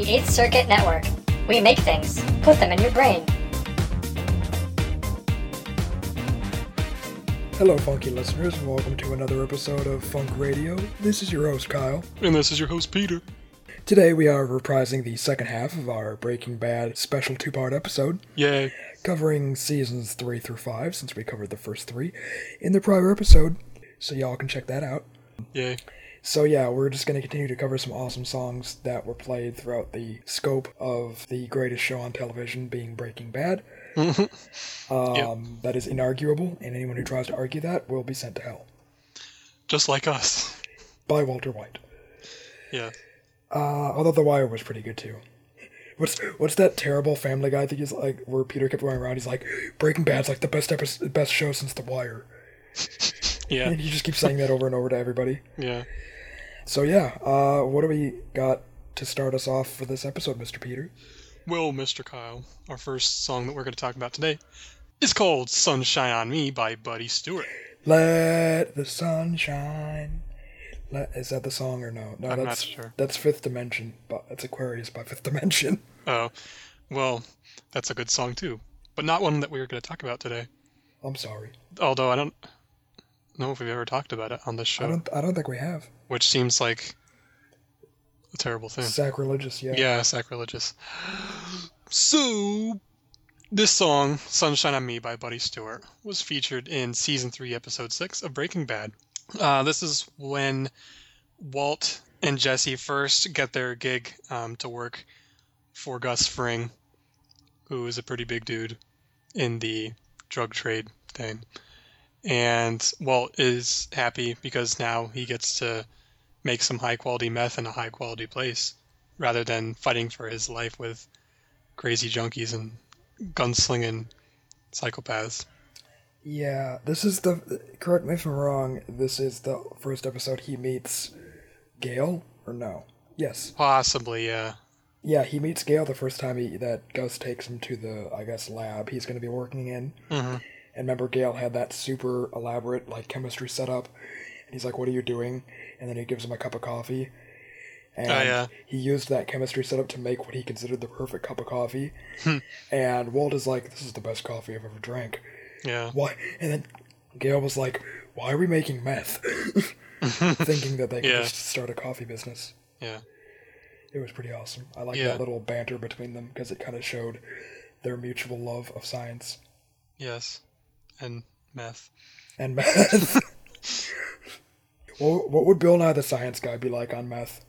The 8th Circuit Network. We make things, put them in your brain. Hello, funky listeners, and welcome to another episode of Funk Radio. This is your host, Kyle. And this is your host, Peter. Today we are reprising the second half of our Breaking Bad special two part episode, Yay. covering seasons 3 through 5, since we covered the first three in the prior episode, so y'all can check that out. Yay. So, yeah, we're just going to continue to cover some awesome songs that were played throughout the scope of the greatest show on television being Breaking Bad. Um, That is inarguable, and anyone who tries to argue that will be sent to hell. Just like us. By Walter White. Yeah. Uh, although The Wire was pretty good too. What's what's that terrible Family Guy thing? He's like where Peter kept going around. He's like, Breaking Bad's like the best episode, best show since The Wire, Yeah. and he just keep saying that over and over to everybody. Yeah. So yeah, uh, what do we got to start us off for this episode, Mister Peter? Well, Mr. Kyle, our first song that we're going to talk about today is called Sunshine on Me by Buddy Stewart. Let the sun shine. Let, is that the song or no? No, I'm that's sure. that's Fifth Dimension, but it's Aquarius by Fifth Dimension. Oh, well, that's a good song too, but not one that we are going to talk about today. I'm sorry, Although I don't know if we've ever talked about it on this I show, don't I don't think we have which seems like a terrible thing. sacrilegious. Yeah. Yeah, sacrilegious. So, this song, Sunshine on Me by Buddy Stewart, was featured in season 3, episode 6 of Breaking Bad. Uh, this is when Walt and Jesse first get their gig um, to work for Gus Fring, who is a pretty big dude in the drug trade thing. And Walt is happy because now he gets to make some high quality meth in a high quality place rather than fighting for his life with crazy junkies and gunslinging psychopaths. Yeah, this is the. Correct me if I'm wrong. This is the first episode he meets Gale, or no? Yes. Possibly, yeah. Yeah, he meets Gale the first time he that Gus takes him to the I guess lab he's going to be working in. hmm And remember, Gale had that super elaborate like chemistry setup, and he's like, "What are you doing?" And then he gives him a cup of coffee. And Oh, yeah. he used that chemistry setup to make what he considered the perfect cup of coffee. Hmm. and Walt is like, "This is the best coffee I've ever drank." Yeah. why and then gale was like why are we making meth thinking that they could Yeah. just start a coffee business Yeah. it was pretty awesome i like Yeah. that little banter between them because it kind of showed their mutual love of science Yes. And meth. and meth what, would bill nye the science guy be like on meth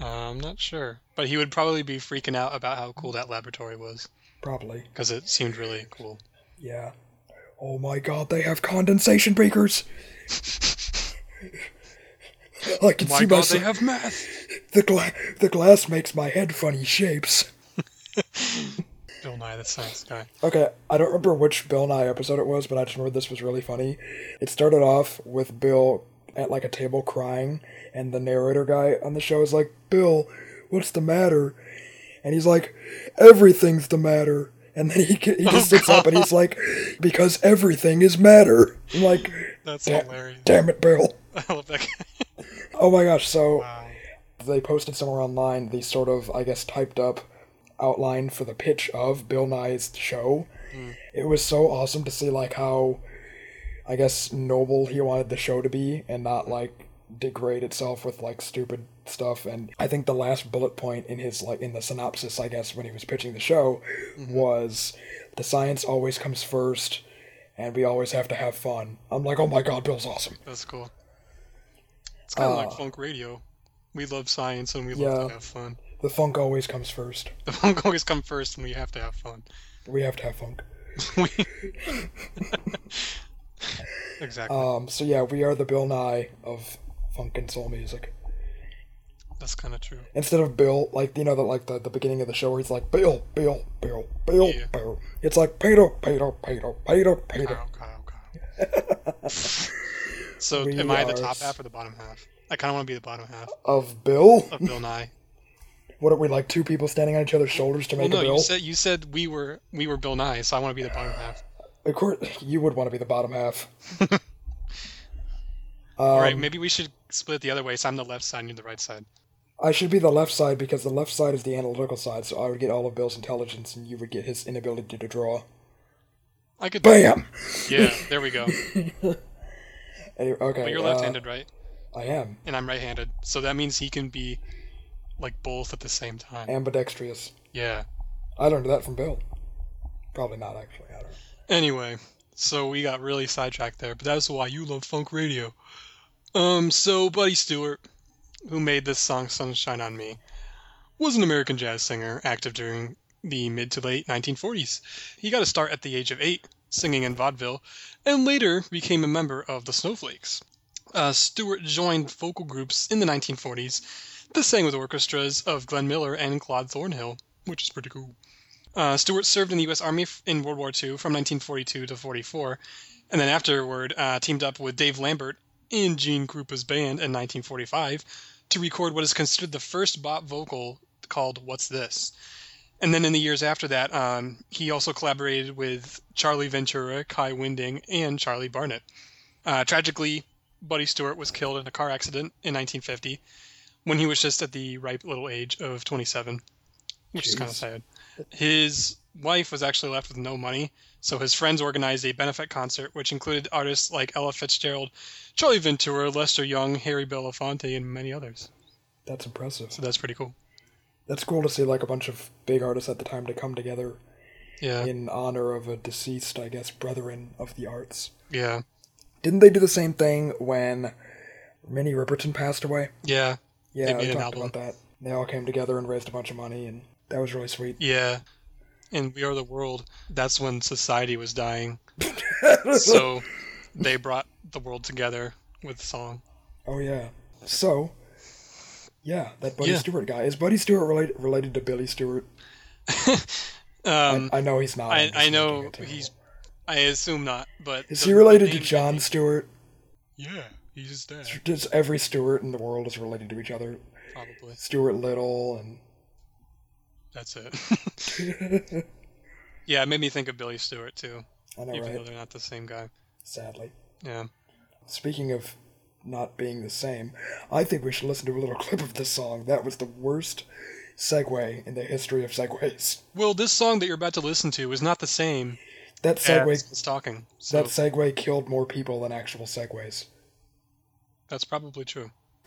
Uh, I'm not sure. But he would probably be freaking out about how cool that laboratory was probably because it seemed really cool. yeah oh my god they have condensation beakers I can My see god, myself. they have math. the, gla- the glass makes my head funny shapes. Bill Nye the Science Guy. Okay, I don't remember which Bill Nye episode it was, but I just remember this was really funny. It started off with Bill at like a table crying, and the narrator guy on the show is like, Bill, what's the matter? And he's like, everything's the matter. And then he, he just sits up and he's oh, like, because everything is matter. I'm like, That's hilarious. damn it, Bill. I love that guy. Oh my gosh, so wow. they posted somewhere online the sort of, I guess, typed up outline for the pitch of Bill Nye's show. It was so awesome to see, like, how, I guess, noble he wanted the show to be and not, like, degrade itself with, like, stupid stuff. And I think the last bullet point in his, like, in the synopsis, I guess, when he was pitching the show was the science always comes first and we always have to have fun. I'm like, oh my god, Bill's awesome. That's cool. It's kind of Uh, like funk radio. We love science and we Yeah. love to have fun. The funk always comes first. The funk always come first and we have to have fun. We have to have funk. Exactly. Um, so yeah, we are the Bill Nye of funk and soul music. That's kind of true. Instead of Bill, like you know, the, like the, the beginning of the show where he's like Bill, Bill, Bill, Bill, Yeah. Bill. It's like Peter, Peter, Peter, Peter, Peter. Kyle, Kyle, Kyle. so, We am I the top half or the bottom half? I kind of want to be the bottom half Of Bill? of Bill Nye. What are we like? Two people standing on each other's shoulders to Well, make no, a Bill? you said you said we were we were Bill Nye, so I want to be the bottom half. Of course, you would want to be the bottom half. um, All right, maybe we should split it the other way. So I'm the left side, and you're the right side. I should be the left side because the left side is the analytical side, so I would get all of Bill's intelligence and you would get his inability to draw. I could. Bam! Yeah, there we go. Anyway, okay. But you're uh, left-handed, right? I am. And I'm right-handed, so that means he can be like both at the same time. Ambidextrous. Yeah. I learned that from Bill. Probably not, actually. I don't know. Anyway, so we got really sidetracked there, but that's why you love funk radio. Um, so Buddy Stewart, who made this song "Sunshine on Me," was an American jazz singer active during the mid to late 1940s. He got a start at the age of eight, singing in vaudeville, and later became a member of the Snowflakes. Uh, Stewart joined vocal groups in the 1940s that sang with orchestras of Glenn Miller and Claude Thornhill, which is pretty cool. Uh, Stewart served in the U.S. Army in World War II from 1942 to 44, and then afterward uh, teamed up with Dave Lambert in Gene Krupa's band in 1945 to record what is considered the first bop vocal called "What's This." And then in the years after that, um, he also collaborated with Charlie Ventura, Kai Winding, and Charlie Barnet. Uh, tragically, Buddy Stewart was killed in a car accident in 1950 when he was just at the ripe little age of 27, which is kind of sad. His wife was actually left with no money, so his friends organized a benefit concert, which included artists like Ella Fitzgerald, Charlie Ventura, Lester Young, Harry Belafonte, and many others. That's impressive. So that's pretty cool. That's cool to see, like, a bunch of big artists at the time to come together Yeah, in honor of a deceased, I guess, brethren of the arts. yeah, Didn't they do the same thing when Minnie Riperton passed away? yeah, Yeah, They we made an talked album. about that. They all came together and raised a bunch of money, and that was really sweet. yeah. And We Are the World. That's when society was dying. so they brought the world together with the song. Oh yeah. So, yeah, that Buddy Yeah. Stewart guy is Buddy Stewart related related to Billy Stewart. Um, I, I know he's not. I, I'm just I making know he's. I assume not, but Is the- he related to Jon Stewart? Yeah, he's his dad, Just every Stewart in the world is related to each other. probably. Stuart Little and That's it. yeah, it made me think of Billy Stewart too, I know, even though they're not the same guy. Sadly. Yeah. Speaking of not being the same, I think we should listen to a little clip of this song. That was the worst segue in the history of segues. Well, this song that you're about to listen to is not the same That as segue Stalking, so that segue killed more people than actual segues. That's probably true.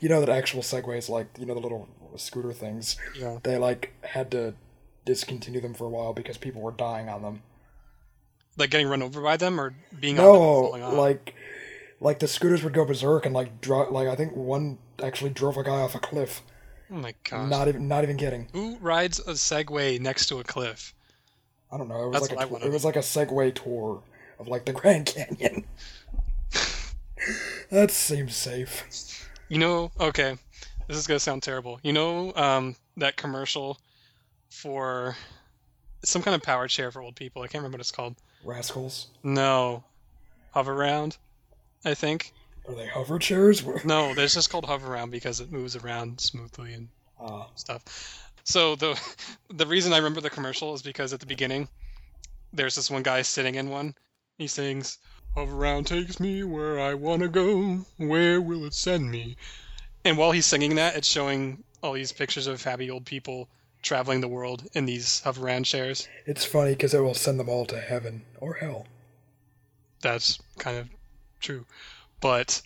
you know that actual segways, like you know the little scooter things, Yeah. they like had to discontinue them for a while because people were dying on them. Like getting run over by them or being No, and falling off. like like the scooters would go berserk and like dro- like I think one actually drove a guy off a cliff. oh my gosh. Not even not even kidding. Who rides a Segway next to a cliff? I don't know. It was That's like a, it was like a Segway tour of like the Grand Canyon. That seems safe. You know, okay, this is gonna sound terrible. You know, um, that commercial for some kind of power chair for old people. I can't remember what it's called. Rascals. No, Hoveround. I think. Are they hover chairs? No, it's just called Hoveround because it moves around smoothly and Ah, stuff. So the the reason I remember the commercial is because at the beginning, there's this one guy sitting in one. He sings, "Hoveround takes me where I wanna go. Where will it send me?" And while he's singing that, it's showing all these pictures of happy old people traveling the world in these Hoveround chairs. it's funny because it will send them all to heaven or hell. That's kind of true. But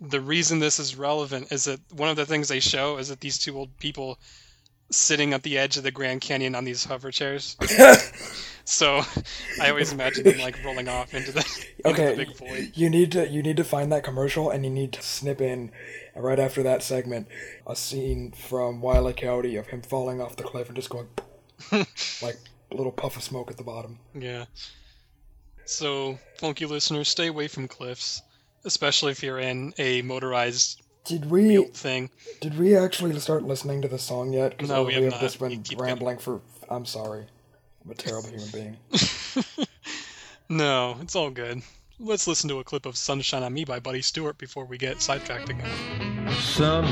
the reason this is relevant is that one of the things they show is that these two old people sitting at the edge of the Grand Canyon on these hover chairs. So I always imagine them like rolling off into the, into Okay, the big void. you need to you need to find that commercial and you need to snip in right after that segment a scene from Wile E. Coyote of him falling off the cliff and just going like a little puff of smoke at the bottom. Yeah. So, funky listeners, stay away from cliffs, especially if you're in a motorized Did we thing. did we actually start listening to the song yet? Because No, we have not. just been rambling for. I'm sorry. I'm a terrible human being. No, it's all good. Let's listen to a clip of Sunshine on Me by Buddy Stewart before we get sidetracked again. Sun,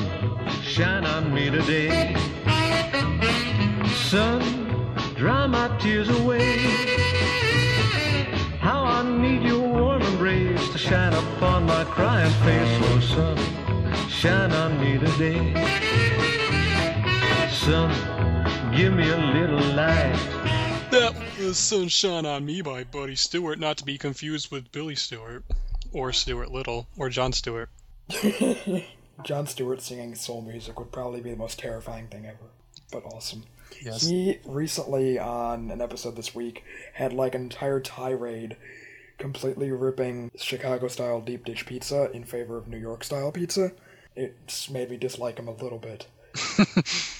shine on me today. Sun, dry my tears away. How I need your warm embrace to shine upon my crying face. Oh, sun, shine on me today. Sun, give me a little light. That was Sunshine on Me by Buddy Stewart, not to be confused with Billy Stewart, or Stuart Little, or Jon Stewart. Jon Stewart singing soul music would probably be the most terrifying thing ever, but awesome. Yes. He recently, on an episode this week, had like an entire tirade completely ripping Chicago style deep dish pizza in favor of New York style pizza. It's made me dislike him a little bit.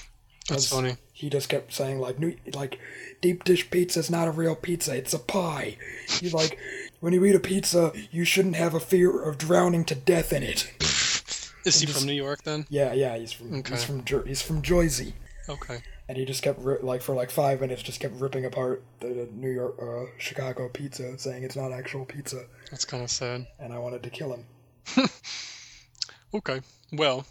That's funny. He just kept saying like new like deep dish pizza is not a real pizza, it's a pie. He's like when you eat a pizza, you shouldn't have a fear of drowning to death in it. Is he from New York then? Yeah, yeah, he's from Okay. he's from he's from Jersey. Okay. and he just kept ri- like for like five minutes just kept ripping apart the New York uh, Chicago pizza, saying it's not actual pizza, That's kind of sad. and I wanted to kill him. Okay. Well,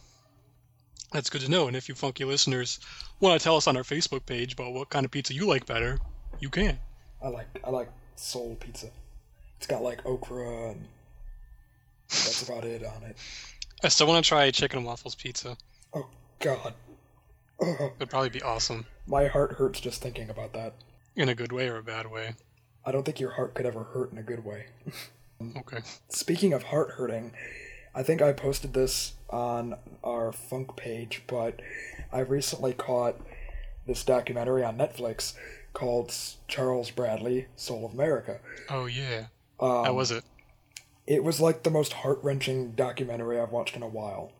that's good to know. And if you funky listeners want to tell us on our Facebook page about what kind of pizza you like better, you can. I like I like soul pizza. It's got like okra and that's about it on it. I still want to try chicken and waffles pizza. Oh God, It'd probably be awesome my heart hurts just thinking about that. in a good way or a bad way. I don't think your heart could ever hurt in a good way. Okay. Speaking of heart hurting, I think I posted this on our funk page, but I recently caught this documentary on Netflix called Charles Bradley, Soul of America. Oh yeah. Um, How was it? It was like the most heart wrenching documentary I've watched in a while,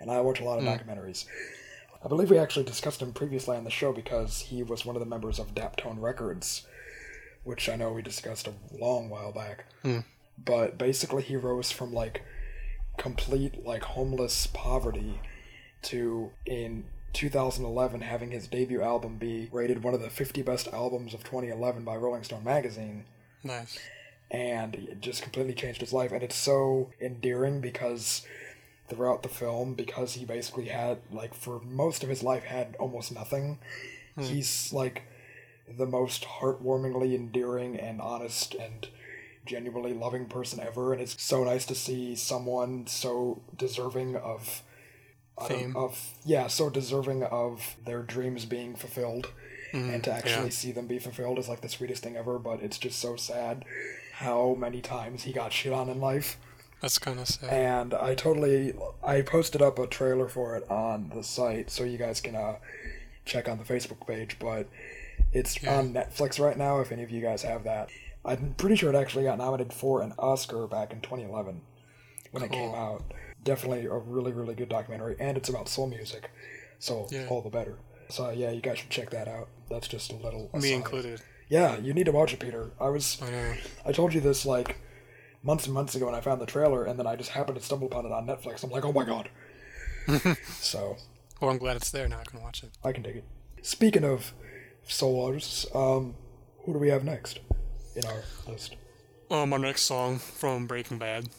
and I watch a lot of documentaries. I believe we actually discussed him previously on the show because he was one of the members of Daptone Records, which I know we discussed a long while back. But basically, he rose from like complete like homeless poverty to in 2011 having his debut album be rated one of the 50 best albums of 2011 by Rolling Stone magazine. Nice. and it just completely changed his life. And it's so endearing because throughout the film because he basically had like for most of his life had almost nothing hmm. he's like the most heartwarmingly endearing and honest and genuinely loving person ever. And it's so nice to see someone so deserving of Fame. of yeah so deserving of their dreams being fulfilled and to actually yeah. see them be fulfilled is like the sweetest thing ever but it's just so sad how many times he got shit on in life That's kind of sad. and i totally i posted up a trailer for it on the site so you guys can uh, check on the facebook page but it's Yeah. on netflix right now if any of you guys have that i'm pretty sure it actually got nominated for an oscar back in 2011 when it came out definitely a really really good documentary and it's about soul music so Yeah. all the better so yeah you guys should check that out that's just a little Me included. yeah you need to watch it peter i was I know. I told you this like months and months ago when I found the trailer, and then I just happened to stumble upon it on Netflix. I'm like, oh my god. so Well, I'm glad it's there now. I can watch it. I can take it. Speaking of soul artists, um, who do we have next in our list? Um, our next song from Breaking Bad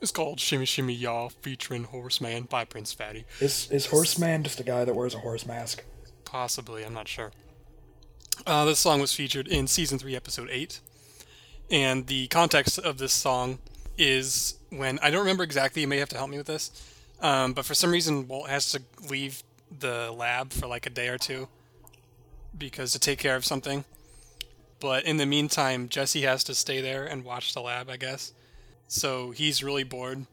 is called "Shimmy Shimmy Y'all" featuring Horseman by Prince Fatty. Is is Horseman just a guy that wears a horse mask? Possibly, I'm not sure. Uh, this song was featured in season three, episode eight, and the context of this song is when I don't remember exactly. You may have to help me with this, um, but for some reason Walt has to leave the lab for like a day or two because to take care of something. But in the meantime, Jesse has to stay there and watch the lab, I guess. So he's really bored,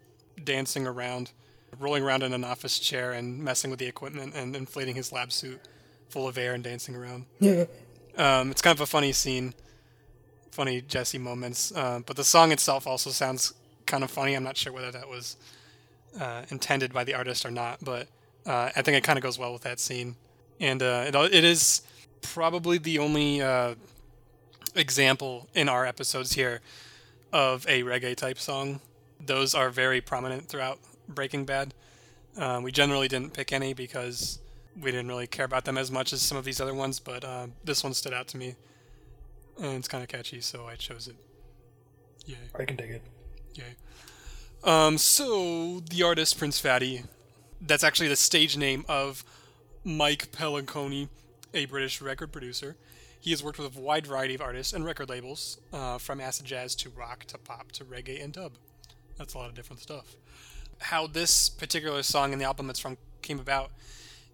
dancing around, rolling around in an office chair and messing with the equipment and inflating his lab suit full of air and dancing around. Yeah. Um, it's kind of a funny scene, funny Jesse moments. Uh, but the song itself also sounds kind of funny. I'm not sure whether that was uh, intended by the artist or not, but uh, I think it kind of goes well with that scene. And uh, it, it is probably the only uh, example in our episodes here of a reggae type song. Those are very prominent throughout Breaking Bad. Um, we generally didn't pick any because we didn't really care about them as much as some of these other ones, but uh, this one stood out to me, and it's kind of catchy, so I chose it. Yay, I can take it. yay. Um, so the artist Prince Fatty, that's actually the stage name of Mike Pelanconi, a British record producer. He has worked with a wide variety of artists and record labels, uh, from acid jazz to rock to pop to reggae and dub. That's a lot of different stuff. how this particular song in the album it's from came about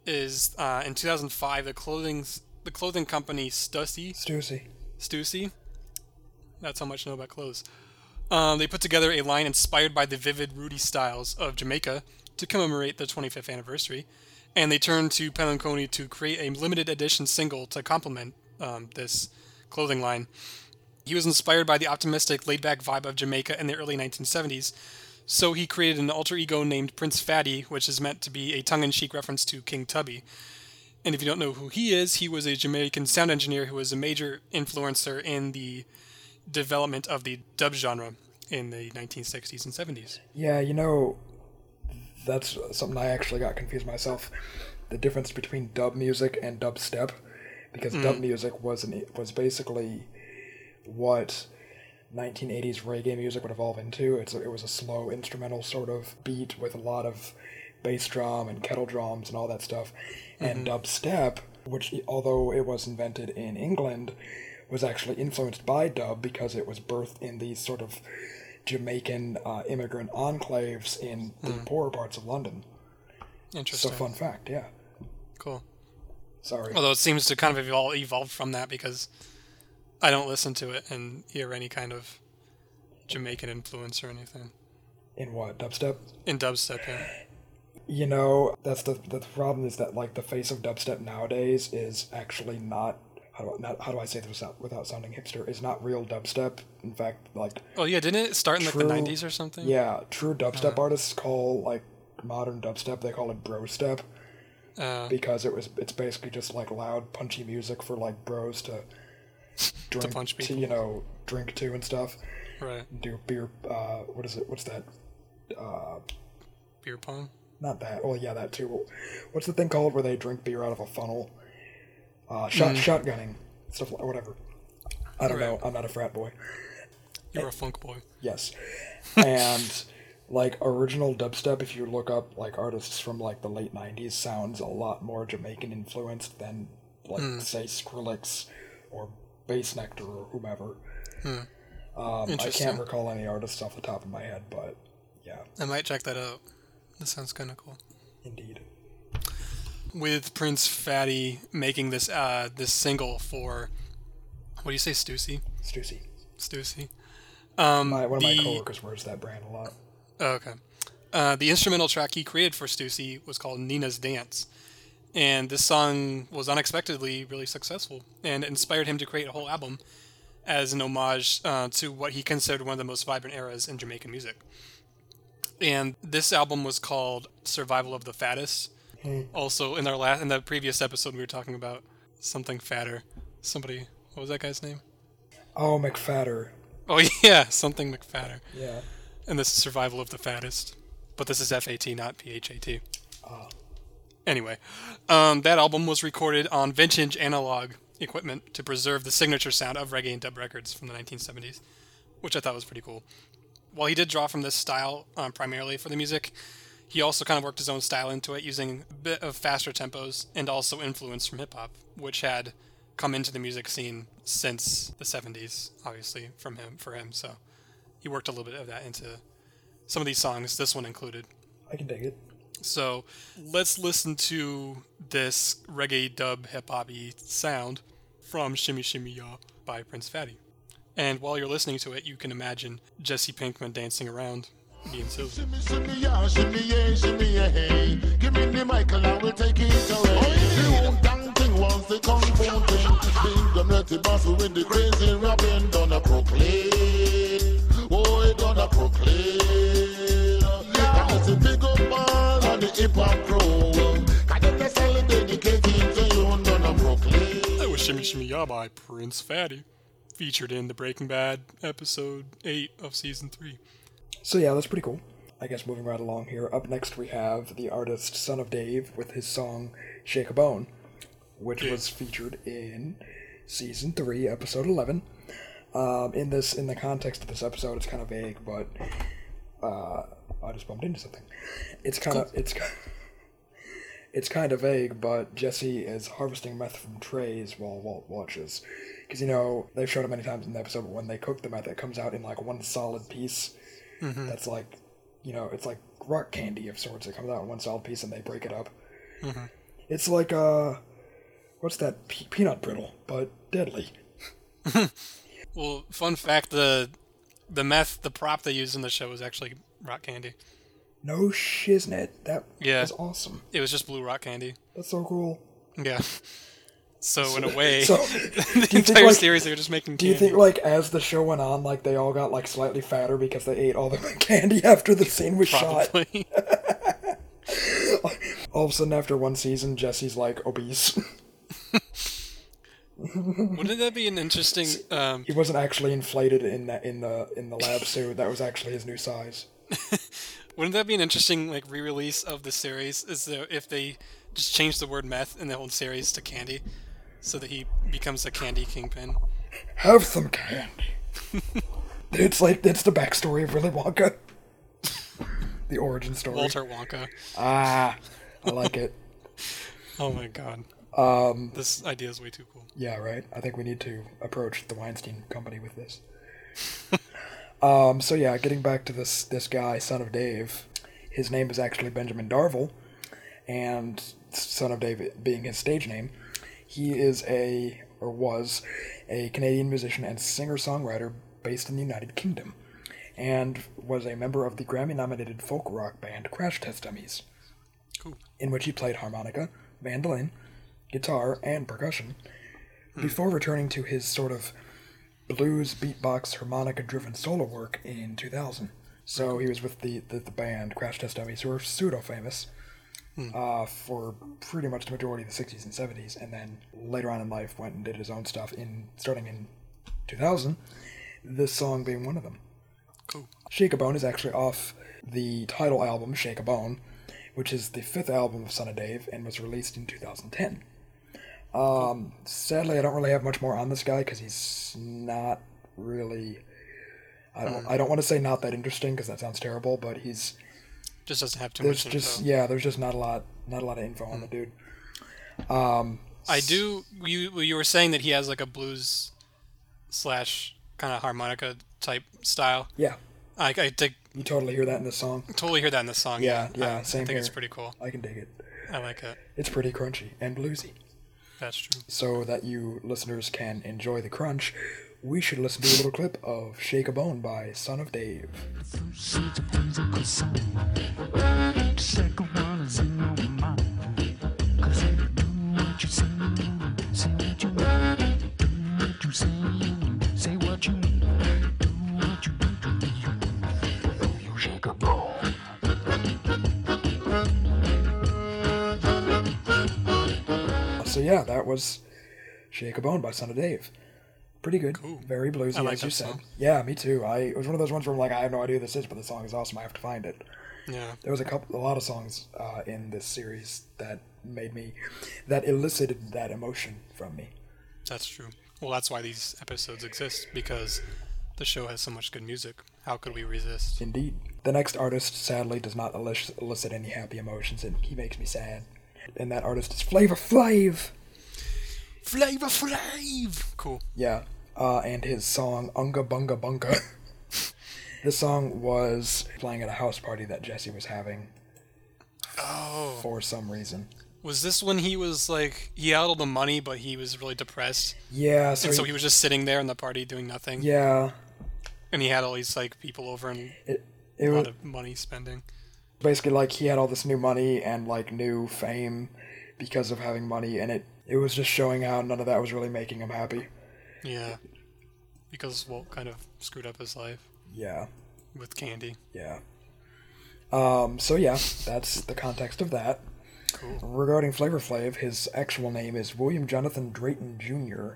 is uh, in 2005 the clothing the clothing company Stussy Stussy. Stussy. That's how much I know about clothes. Um, they put together a line inspired by the vivid Rudy styles of Jamaica to commemorate the 25th anniversary, and they turned to Pelanconi to create a limited edition single to complement um, this clothing line. He was inspired by the optimistic, laid back vibe of Jamaica in the early 1970s, so he created an alter ego named Prince Fatty, which is meant to be a tongue in cheek reference to King Tubby. And if you don't know who he is, he was a Jamaican sound engineer who was a major influencer in the development of the dub genre in the 1960s and 70s. Yeah, you know, that's something I actually got confused myself. The difference between dub music and dubstep, because mm. dub music was an, was basically what 1980s reggae music would evolve into. It's a, it was a slow instrumental sort of beat with a lot of bass drum and kettle drums and all that stuff. And mm-hmm. dubstep, which although it was invented in England, was actually influenced by dub because it was birthed in these sort of Jamaican uh, immigrant enclaves in the mm. poorer parts of London. Interesting. So fun fact, yeah. Cool. Sorry. Although it seems to kind of evolve, evolved from that because I don't listen to it and hear any kind of Jamaican influence or anything. In what dubstep? In dubstep, yeah. You know, that's the the problem is that like the face of dubstep nowadays is actually not how do I, not, how do I say this without, without sounding hipster? Is not real dubstep. In fact, like Oh yeah, didn't it start in like the 90s or something? yeah, true dubstep uh-huh. artists call like modern dubstep they call it bro step Uh, because it was it's basically just like loud punchy music for like bros to drink punch to you know drink to and stuff. right. Do beer. Uh, what is it? What's that? Uh, Beer pong. not that. Well, yeah, that too. What's the thing called where they drink beer out of a funnel? Uh, shot shotgunning stuff, like whatever. I don't know. I'm not a frat boy. You're a funk boy. Yes, and like original dubstep, if you look up like artists from like the late '90s, sounds a lot more Jamaican influenced than like say Skrillex or Bassnectar or whomever. Um, I can't recall any artists off the top of my head, but yeah, I might check that out. That sounds kind of cool. indeed. With Prince Fatty making this uh this single for what do you say, Stussy? Stussy. Stussy. Um, My, one of the, my coworkers wears that brand a lot. Oh, okay. Uh, the instrumental track he created for Stussy was called Nina's Dance. And this song was unexpectedly really successful and inspired him to create a whole album as an homage uh, to what he considered one of the most vibrant eras in Jamaican music. And this album was called Survival of the Fattest. Also, in our last, in the previous episode, we were talking about something fatter. Somebody, what was that guy's name? Oh, McFatter. Oh yeah, something McFatter. Yeah. And this is Survival of the Fattest. But this is FAT, not PHAT. Anyway, um, that album was recorded on vintage analog equipment to preserve the signature sound of reggae and dub records from the 1970s, which I thought was pretty cool. While he did draw from this style um, primarily for the music, he also kind of worked his own style into it using a bit of faster tempos and also influence from hip hop, which had come into the music scene since the 70s, obviously, from him for him. So he worked a little bit of that into some of these songs, this one included. I can dig it. So let's listen to this reggae dub hip hoppy sound from Shimmy Shimmy Ya by Prince Fatty. And while you're listening to it, you can imagine Jesse Pinkman dancing around, being silly. Shimmy, shimmy, yeah, shimmy, yeah, shimmy, yeah, hey. Give me the mic and I will take it away. Oh, the old dang thing wants the kung fu thing. Big them dirty boss with the crazy rapping. Donna proclaim. It donna proclaim. That's a big up ball on the hip hop crew. Got them necessarily dedicated to you, Donna proclaim. That was Shimmy Shimmy Ya by Prince Fatty, featured in the Breaking Bad episode 8 of season 3. So yeah, that's pretty cool. I guess moving right along here. Up next we have the artist Son of Dave with his song Shake a Bone, which was featured in season three, episode eleven. Um, in this, in the context of this episode, it's kind of vague, but uh, I just bumped into something. It's kind of it's. It's kind of vague, but Jesse is harvesting meth from trays while Walt watches. Because, you know, they've showed it many times in the episode, but when they cook the meth, it comes out in like one solid piece that's like, you know, it's like rock candy of sorts. It comes out in one solid piece and they break it up. Mm-hmm. It's like uh, what's that Pe- peanut brittle, but deadly. Well, fun fact: the the meth, the prop they used in the show was actually rock candy. No shiznit. That Yeah. was awesome. It was just blue rock candy. That's so cool. Yeah. So in a way, So, the think, entire like- series they were just making do you think like as the show went on, like they all got like slightly fatter because they ate all the candy after the scene was shot? Probably. All of a sudden, after one season, Jesse's like obese. Wouldn't that be an interesting? Um, he wasn't actually inflated in that in the in the lab suit. That was actually his new size. wouldn't that be an interesting like re-release of the series? Is there if they just change the word meth in the whole series to candy, so that he becomes a candy kingpin? Have some candy. it's like it's the backstory of Willy Wonka. the origin story. Walter Wonka. Ah, I like it. Oh my god. Um, This idea is way too cool. yeah, right. I think we need to approach the Weinstein Company with this. um, so yeah, getting back to this this guy, son of Dave. His name is actually Benjamin Darvill, and son of Dave being his stage name. He is a or was a Canadian musician and singer songwriter based in the United Kingdom, and was a member of the Grammy nominated folk rock band Crash Test Dummies. Cool. in which he played harmonica, mandolin, guitar, and percussion, before returning to his sort of blues, beatbox, harmonica driven solo work in 2000. So he was with the, the, the band Crash Test Dummies, who were pseudo famous uh, for pretty much the majority of the 60s and 70s, and then later on in life went and did his own stuff in starting in 2000, this song being one of them. Cool. Shake a Bone is actually off the title album, Shake a Bone, which is the fifth album of Son of Dave and was released in 2010. Um, sadly, I don't really have much more on this guy because he's not really. I don't. I don't want to say not that interesting because that sounds terrible, but he's Just doesn't have too there's much just info. yeah, there's just not a lot, not a lot of info on the dude. Um, I do. You you were saying that he has like a blues slash kind of harmonica type style. yeah, I, I dig, you totally hear that in the song. totally hear that in the song. Yeah, I- yeah, I, same think it's pretty cool. I can dig it. I like it. It's pretty crunchy and bluesy. That's true. so that you listeners can enjoy the crunch, we should listen to a little clip of Shake a Bone by Son of Dave. So yeah, that was Shake a Bone by Son of Dave. Pretty good. Cool. Very bluesy, I like as you said. song. Yeah, me too. I it was one of those ones where I'm like, I have no idea who this is, but the song is awesome. I have to find it. Yeah. There was a couple, a lot of songs uh, in this series that made me, that elicited that emotion from me. That's true. Well, that's why these episodes exist because the show has so much good music. How could we resist? Indeed. The next artist sadly does not elicit any happy emotions, and he makes me sad. And that artist is Flavor Flav. Flavor Flav. Cool. Yeah, uh, and his song Unga Bunga Bunga. this song was playing at a house party that Jesse was having Oh, for some reason. was this when he was like he had all the money, but he was really depressed, Yeah, so, and so he- he was just sitting there in the party doing nothing, yeah, and he had all these like people over and it it a was lot of money spending. Basically like he had all this new money and like new fame because of having money, and it it was just showing how none of that was really making him happy. Yeah, because Walt kind of screwed up his life Yeah, with candy. yeah. Um, so yeah, that's the context of that. Cool. Regarding Flavor Flav, his actual name is William Jonathan Drayton Jr.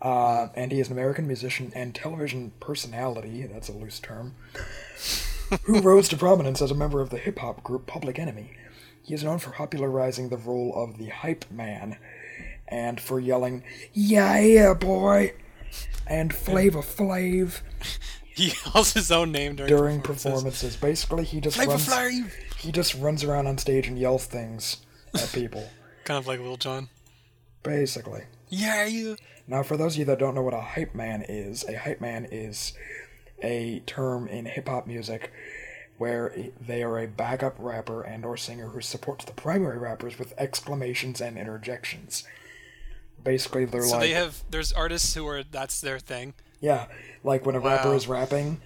Uh, and he is an American musician and television personality, that's a loose term, who rose to prominence as a member of the hip hop group Public Enemy. He is known for popularizing the role of the hype man and for yelling, Yeah, yeah, boy! and Flavor Flav He yells his own name during, during performances. performances. Basically, he just Flavor runs, Flav. he just runs around on stage and yells things at people. Kind of like Lil Jon. Basically. Yeah, you. Now, for those of you that don't know what a hype man is, a hype man is a term in hip hop music where they are a backup rapper and or singer who supports the primary rappers with exclamations and interjections. Basically, they're So like they have there's artists who are that's their thing. yeah, like when a rapper is rapping,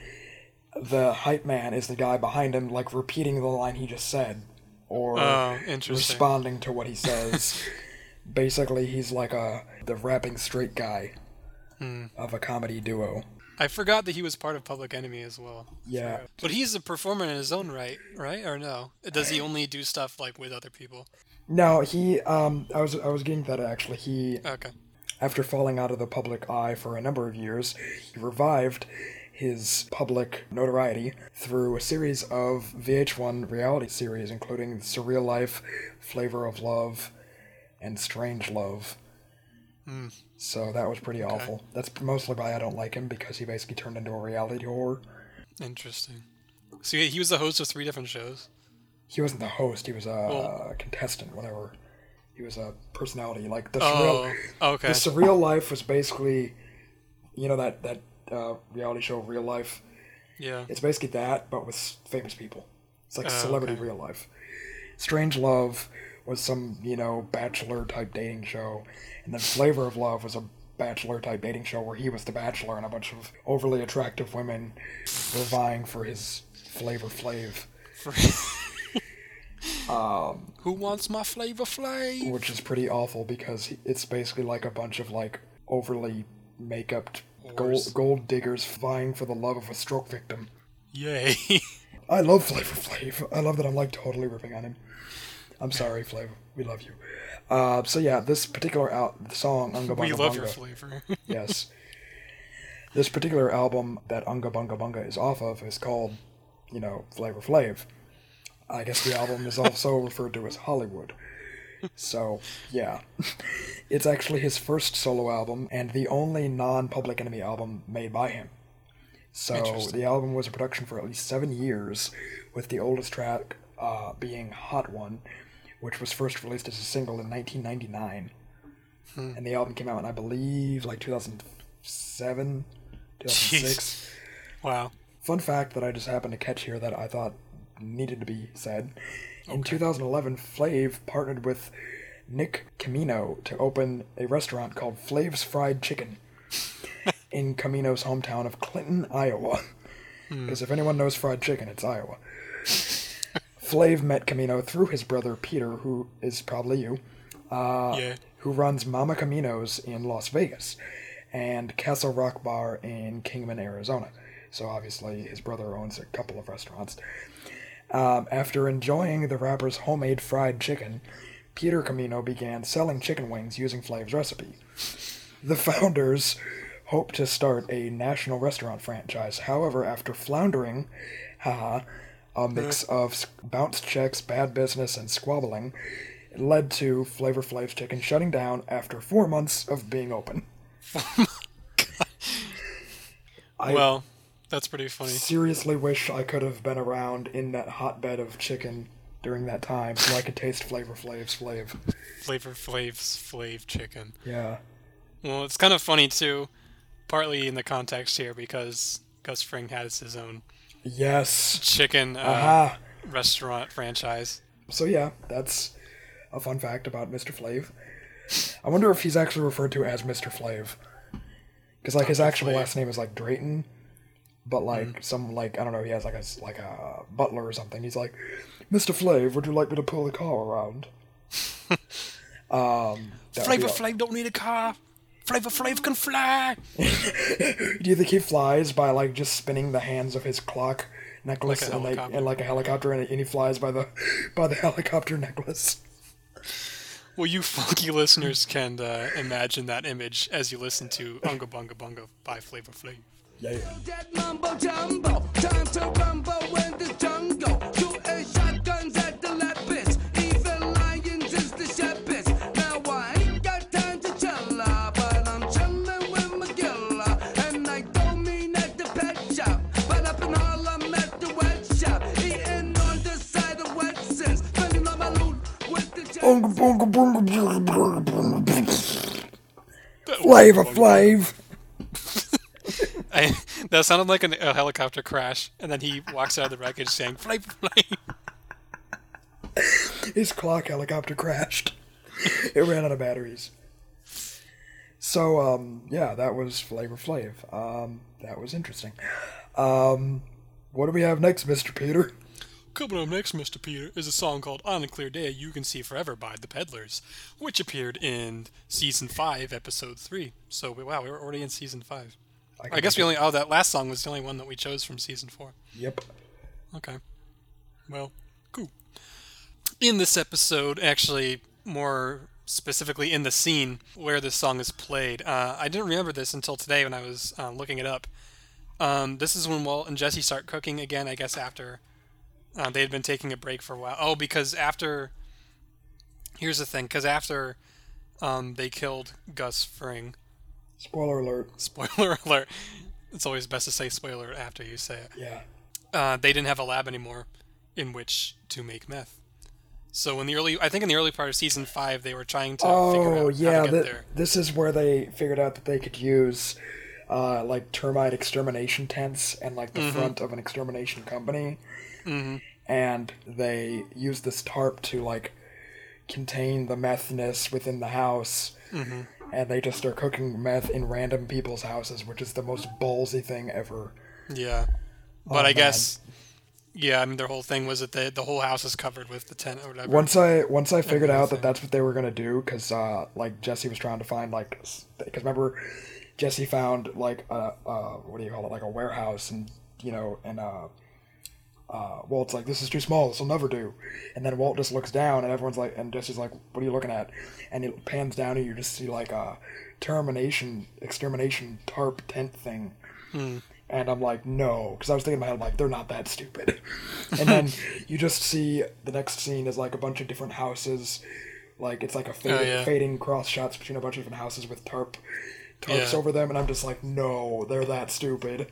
the hype man is the guy behind him, like repeating the line he just said, or Oh, responding to what he says. Basically, he's like a the rapping straight guy Hmm. of a comedy duo. I forgot that he was part of Public Enemy as well. Yeah, But he's a performer in his own right, right? Or no? Does he only do stuff like with other people? no, he um, I was I was getting that actually. He Okay. after falling out of the public eye for a number of years, he revived his public notoriety through a series of VH1 reality series, including Surreal Life, Flavor of Love, and Strange Love. So that was pretty awful. That's mostly why I don't like him because he basically turned into a reality whore. Interesting. So he was the host of three different shows. He wasn't the host; he was a Well- contestant, whatever. He was a personality, like the Oh, surreal. okay. The surreal life was basically, you know, that that uh, reality show, Real Life. Yeah. It's basically that, but with famous people. It's like Oh, celebrity okay. real life. Strange Love was some, you know, bachelor type dating show, and then Flavor of Love was a bachelor type dating show where he was the bachelor and a bunch of overly attractive women were vying for his Flavor Flav, um, Who wants my flavor flav? which is pretty awful because it's basically like a bunch of like overly make-upped gold, gold diggers vying for the love of a stroke victim. Yay. I love Flavor Flav. I love that I'm like totally ripping on him. I'm sorry, Flav. We love you. Uh, so yeah, this particular out song, Unga Bunga we love your Bunga, flavor. yes. This particular album that Unga Bunga Bunga is off of is called, you know, Flavor Flav. I guess the album is also referred to as Hollywood. So, yeah. It's actually his first solo album and the only non Public Enemy album made by him. So, the album was a production for at least seven years, with the oldest track uh, being Hot One, which was first released as a single in 1999. Hmm. And the album came out in, I believe, like 2007, 2006. wow. Fun fact that I just happened to catch here that I thought needed to be said. In 2011, Flav partnered with Nick Camino to open a restaurant called Flav's Fried Chicken in Camino's hometown of Clinton, Iowa. Hmm. Because if anyone knows fried chicken, it's Iowa. Flav met Camino through his brother Peter, who is probably you, yeah. who runs Mama Camino's in Las Vegas and Castle Rock Bar in Kingman, Arizona. So obviously, his brother owns a couple of restaurants. Um, after enjoying the rapper's homemade fried chicken, Peter Camino began selling chicken wings using Flav's recipe. The founders hoped to start a national restaurant franchise. However, after floundering, haha, a mix of bounced checks, bad business, and squabbling, it led to Flavor Flav's Chicken shutting down after four months of being open. Oh I well, that's pretty funny. seriously wish I could have been around in that hotbed of chicken during that time so I could taste Flavor Flav's Flav. Flavor Flav's Flav chicken. Yeah. Well, it's kind of funny too, partly in the context here because Gus Fring has his own Yes. chicken uh, Aha. restaurant franchise. So yeah, that's a fun fact about Mr. Flav. I wonder if he's actually referred to as Mr. Flav. Because like his actual Flav. last name is like Drayton, but like some like I don't know, he has like a s- like a butler or something. He's like, Mr. Flav, would you like me to pull the car around? um, that would be Flavor all- Flav don't need a car. Flavor Flav can fly. Do you think he flies by like just spinning the hands of his clock necklace Like a and like helicopter. and like a helicopter and, and he flies by the by the helicopter necklace? Well, you funky listeners can uh, imagine that image as you listen to Unga Bunga Bunga by Flavor Flav. Yeah. That Flavor Flav. I that sounded like an, a helicopter crash, and then he walks out of the wreckage saying "Flavor Flav." His clock helicopter crashed. it ran out of batteries. So, um, yeah, that was Flavor Flav. Um, that was interesting. Um, what do we have next, Mr. Peter? Coming up next, Mr. Peter, is a song called On a Clear Day You Can See Forever by The Peddlers, which appeared in Season 5, Episode 3. So, we- wow, we were already in Season 5. I, can guess we only, oh, that last song was the only one that we chose from Season 4. Yep. Okay. Well, cool. In this episode, actually, more specifically in the scene where this song is played, uh, I didn't remember this until today when I was uh, looking it up. Um, this is when Walt and Jesse start cooking again, I guess, after uh, they had been taking a break for a while. Oh, because after. Here's the thing, because after um, they killed Gus Fring, Spoiler alert. spoiler alert, it's always best to say spoiler after you say it Yeah. uh, they didn't have a lab anymore in which to make meth. So in the early, I think in the early part of season five, they were trying to figure Oh, out yeah. how to get thi- there. this is where they figured out that they could use, uh, like, termite extermination tents and, like, the front of an extermination company. Mm-hmm. And they use this tarp to, like, contain the methness within the house. Mm-hmm. And they just are cooking meth in random people's houses, which is the most ballsy thing ever. Yeah, but I man. guess, yeah, I mean their whole thing was that the the whole house is covered with the tent or whatever. Once I once I figured out that that's what they were gonna do, because uh, like Jesse was trying to find like, because remember, Jesse found like a uh, what do you call it, like a warehouse, and you know, and uh, uh, Walt's like, this is too small, this will never do, and then Walt just looks down, and everyone's like, and Jesse's like, what are you looking at? And it pans down, and you just see like a termination extermination tarp tent thing. And I'm like, no, because I was thinking in my head, like, they're not that stupid. and then you just see the next scene is like a bunch of different houses, like it's like a fading, Oh, yeah. fading cross shots between a bunch of different houses with tarp tarps Yeah. over them, and I'm just like, no, they're that stupid.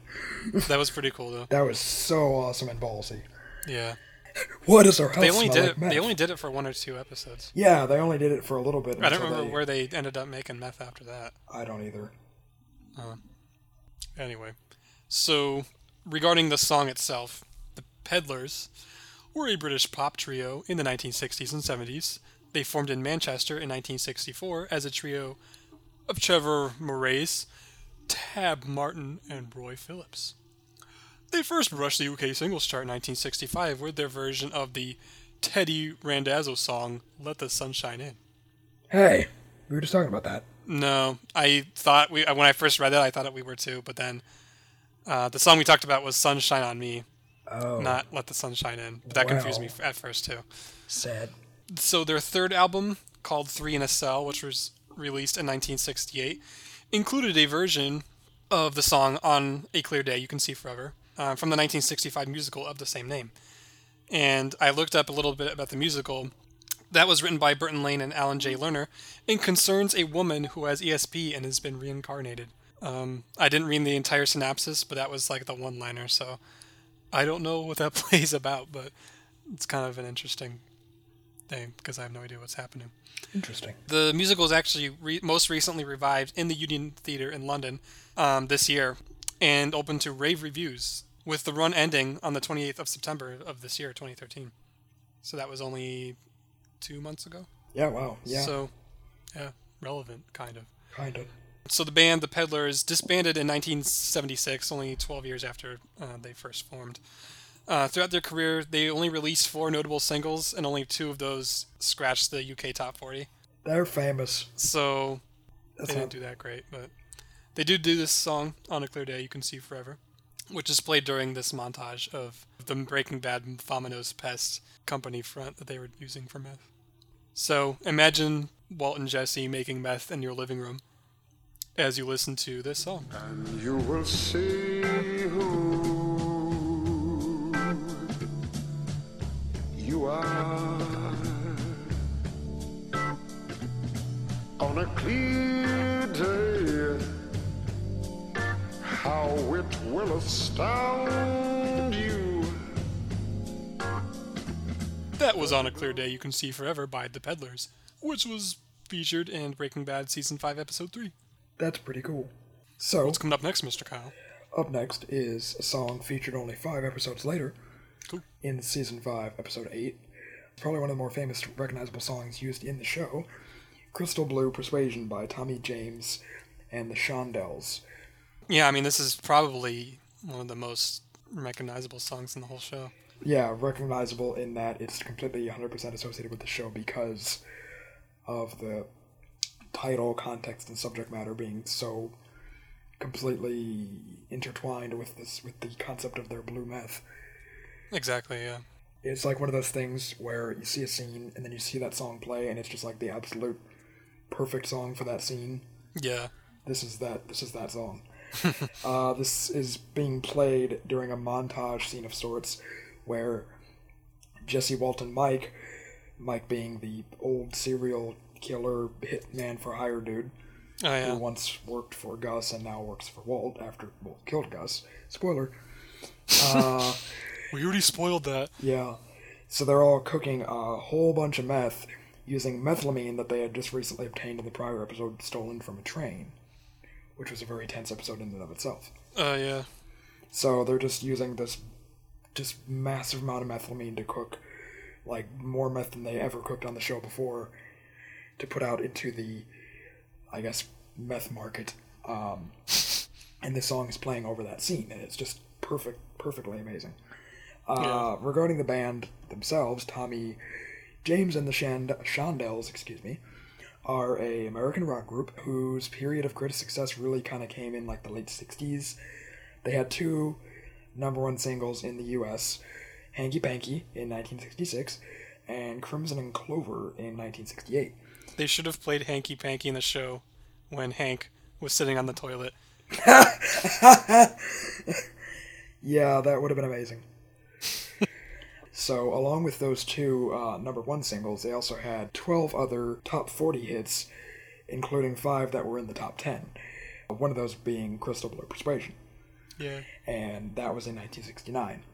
that was pretty cool though. That was so awesome and ballsy. Yeah, What is our house they only did like it. meth? They only did it for one or two episodes. Yeah, they only did it for a little bit. I don't remember they- where they ended up making meth after that. I don't either. Uh, anyway, so regarding the song itself, the Peddlers were a British pop trio in the 1960s and 70s. They formed in Manchester in 1964 as a trio of Trevor Morais, Tab Martin, and Roy Phillips. They first brushed the UK singles chart in 1965 with their version of the Teddy Randazzo song "Let the Sunshine In." Hey, we were just talking about that. No, I thought we when I first read that I thought that we were too, but then uh, the song we talked about was "Sunshine on Me," Oh, not "Let the Sunshine In." But that confused me at first too. sad. So their third album, called Three in a Cell, which was released in 1968, included a version of the song "On a Clear Day You Can See Forever" uh, from the 1965 musical of the same name. And I looked up a little bit about the musical. That was written by Burton Lane and Alan J. Lerner and concerns a woman who has ESP and has been reincarnated. Um, I didn't read the entire synopsis, but that was like the one liner, so I don't know what that plays about, but it's kind of an interesting thing because I have no idea what's happening. Interesting. The musical is actually re- most recently revived in the Union Theatre in London um, this year and open to rave reviews, with the run ending on the 28th of September of this year, 2013. So that was only two months ago. Yeah. Wow. Yeah. So, yeah, relevant, kind of. kind of. So the band, the Peddlers, disbanded in 1976, only 12 years after uh, they first formed. Uh, throughout their career, they only released four notable singles, and only two of those scratched the UK top 40. They're famous. So That's they not, didn't do that great, but they do do this song on a clear day you can see forever, which is played during this montage of the Breaking Bad Vamonos Pest company front that they were using for meth. So imagine Walt and Jesse making meth in your living room as you listen to this song. And You will see who you are on a clear day. How it will astound you. That was on a clear day you can see forever by the Peddlers, which was featured in Breaking Bad season five, episode three. that's pretty cool. So, What's coming up next, Mr. Kyle? Up next is a song featured only five episodes later Cool. in season 5, episode 8. Probably one of the more famous, recognizable songs used in the show Crystal Blue Persuasion by Tommy James and the Shondells. Yeah, I mean, this is probably one of the most recognizable songs in the whole show. Yeah, recognizable in that it's completely 100% associated with the show because of the title, context, and subject matter being so completely intertwined with this with the concept of their blue meth. Exactly, yeah. It's like one of those things where you see a scene and then you see that song play and it's just like the absolute perfect song for that scene. Yeah. This is that this is that song. uh, this is being played during a montage scene of sorts where Jesse Walton Mike, Mike being the old serial killer hitman for hire dude, Oh, yeah. who once worked for Gus and now works for Walt after Walt killed Gus. Spoiler. Uh, We already spoiled that. yeah. So they're all cooking a whole bunch of meth using methylamine that they had just recently obtained in the prior episode, stolen from a train, which was a very tense episode in and of itself. Uh, yeah. So they're just using this just massive amount of methylamine to cook like more meth than they ever cooked on the show before to put out into the I guess meth market. Um, and this song is playing over that scene and it's just perfect perfectly amazing. Uh, regarding the band themselves, Tommy James and the Shand- Shondells, excuse me, are a American rock group whose period of greatest success really kind of came in like the late 60s. They had two number one singles in the US Hanky Panky in 1966 and Crimson and Clover in 1968. They should have played Hanky Panky in the show when Hank was sitting on the toilet. Yeah, that would have been amazing. So, along with those two uh, number one singles, they also had 12 other top 40 hits, including five that were in the top 10. One of those being Crystal Blue Persuasion. Yeah. and that was in 1969.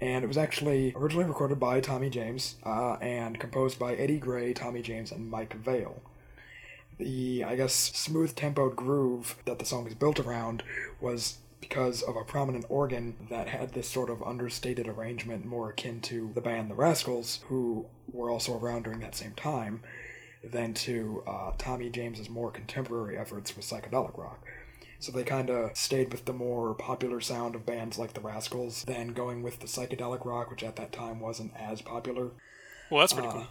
And it was actually originally recorded by Tommy James uh, and composed by Eddie Gray, Tommy James, and Mike Vale. The, I guess, smooth tempoed groove that the song is built around was because of a prominent organ that had this sort of understated arrangement more akin to the band The Rascals, who were also around during that same time, than to uh, Tommy James's more contemporary efforts with psychedelic rock. So they kind of stayed with the more popular sound of bands like the Rascals than going with the psychedelic rock, which at that time wasn't as popular. Well, that's pretty cool.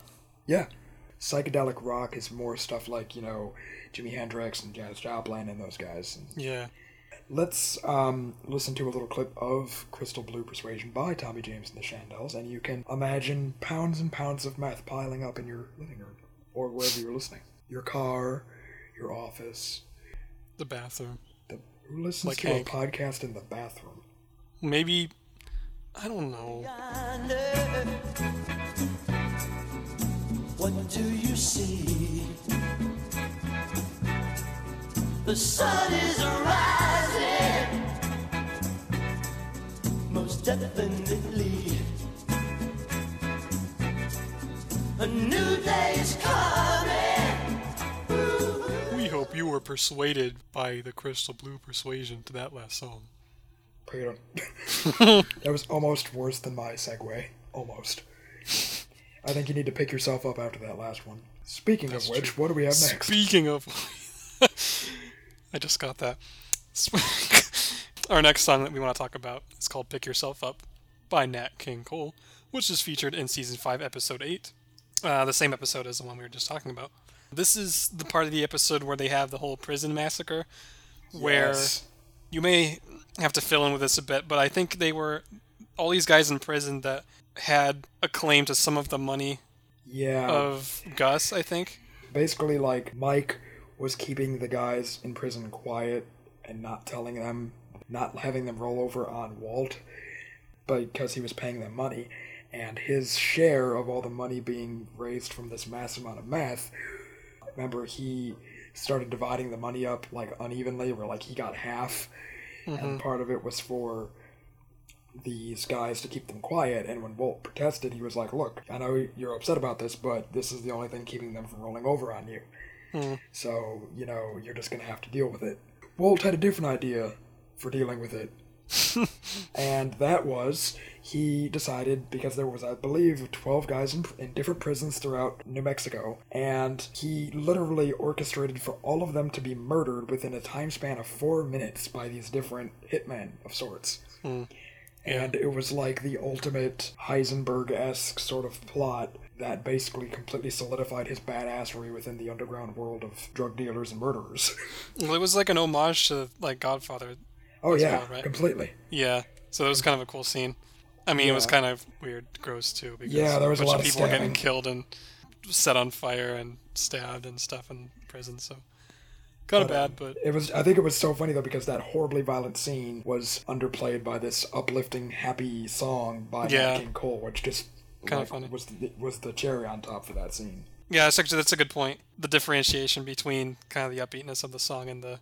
Yeah. Psychedelic rock is more stuff like, you know, Jimi Hendrix and Janis Joplin and those guys. Yeah. Let's um, listen to a little clip of Crystal Blue Persuasion by Tommy James and the Shondells, and you can imagine pounds and pounds of meth piling up in your living room or wherever you're listening. Your car, your office. The bathroom. The, who listens Like to Hank. a podcast in the bathroom? Maybe. I don't know. What do you see? The sun is rising, definitely. A new day is coming. We hope you were persuaded by the Crystal Blue Persuasion to that last song. Pray it that was almost worse than my segue. Almost. I think you need to pick yourself up after that last one. Speaking of which, what do we have next? Speaking of, I just got that. Our next song that we want to talk about is called "Pick Yourself Up" by Nat King Cole, which is featured in season five, episode eight, uh, the same episode as the one we were just talking about. This is the part of the episode where they have the whole prison massacre, where Yes. you may have to fill in with this a bit, but I think they were all these guys in prison that had a claim to some of the money Yeah. of Gus. I think. Basically, like, Mike was keeping the guys in prison quiet and not telling them, not having them roll over on Walt because he was paying them money. And his share of all the money being raised from this massive amount of meth, remember, he started dividing the money up, like, unevenly, where, like, he got half. and mm-hmm. part of it was for these guys to keep them quiet. And when Walt protested, he was like, "Look, I know you're upset about this, but this is the only thing keeping them from rolling over on you. Hmm. So you know you're just gonna have to deal with it." Walt had a different idea for dealing with it. and that was he decided because there was I believe 12 guys in, in different prisons throughout New Mexico and he literally orchestrated for all of them to be murdered within a time span of 4 minutes by these different hitmen of sorts. Hmm. And it was like the ultimate Heisenberg-esque sort of plot that basically completely solidified his badassery within the underground world of drug dealers and murderers. Well, it was like an homage to like Godfather. Oh yeah, well, right? completely. Yeah. So it was kind of a cool scene. I mean, it was kind of weird, gross too. Because Yeah, there was a bunch lot of of people were getting killed and set on fire and stabbed and stuff in prison. So kind of But, uh, bad, but It was. I think it was so funny though because that horribly violent scene was underplayed by this uplifting, happy song by Yeah. Nat King Cole, which just Kinda funny. was the, was the cherry on top for that scene. yeah, that's actually that's a good point. The differentiation between kind of the upbeatness of the song and the,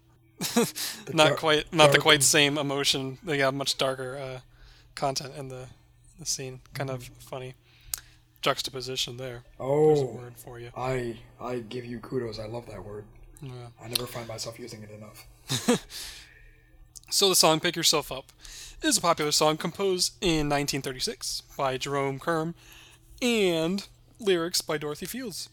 not quite not the quite same emotion. They have much darker uh, content in the the scene. Kind of funny juxtaposition there. Oh there's a word for you. I I give you kudos. I love that word. Yeah. I never find myself using it enough. So the song "Pick Yourself Up" is a popular song composed in 1936 by Jerome Kern and lyrics by Dorothy Fields.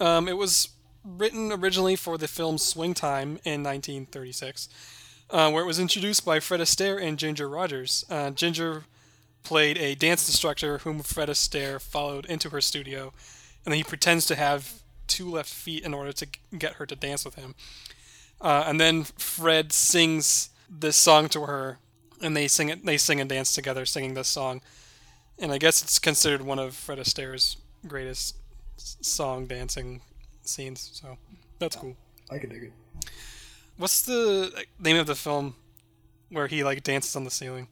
Um, it was written originally for the film Swing Time in 1936, uh, where it was introduced by Fred Astaire and Ginger Rogers. Uh, Ginger played a dance instructor whom Fred Astaire followed into her studio, and then he pretends to have two left feet in order to get her to dance with him. Uh, and then Fred sings this song to her, and they sing it. They sing and dance together, singing this song. And I guess it's considered one of Fred Astaire's greatest song dancing scenes. So that's cool. I can dig it. What's the like, name of the film where he like dances on the ceiling?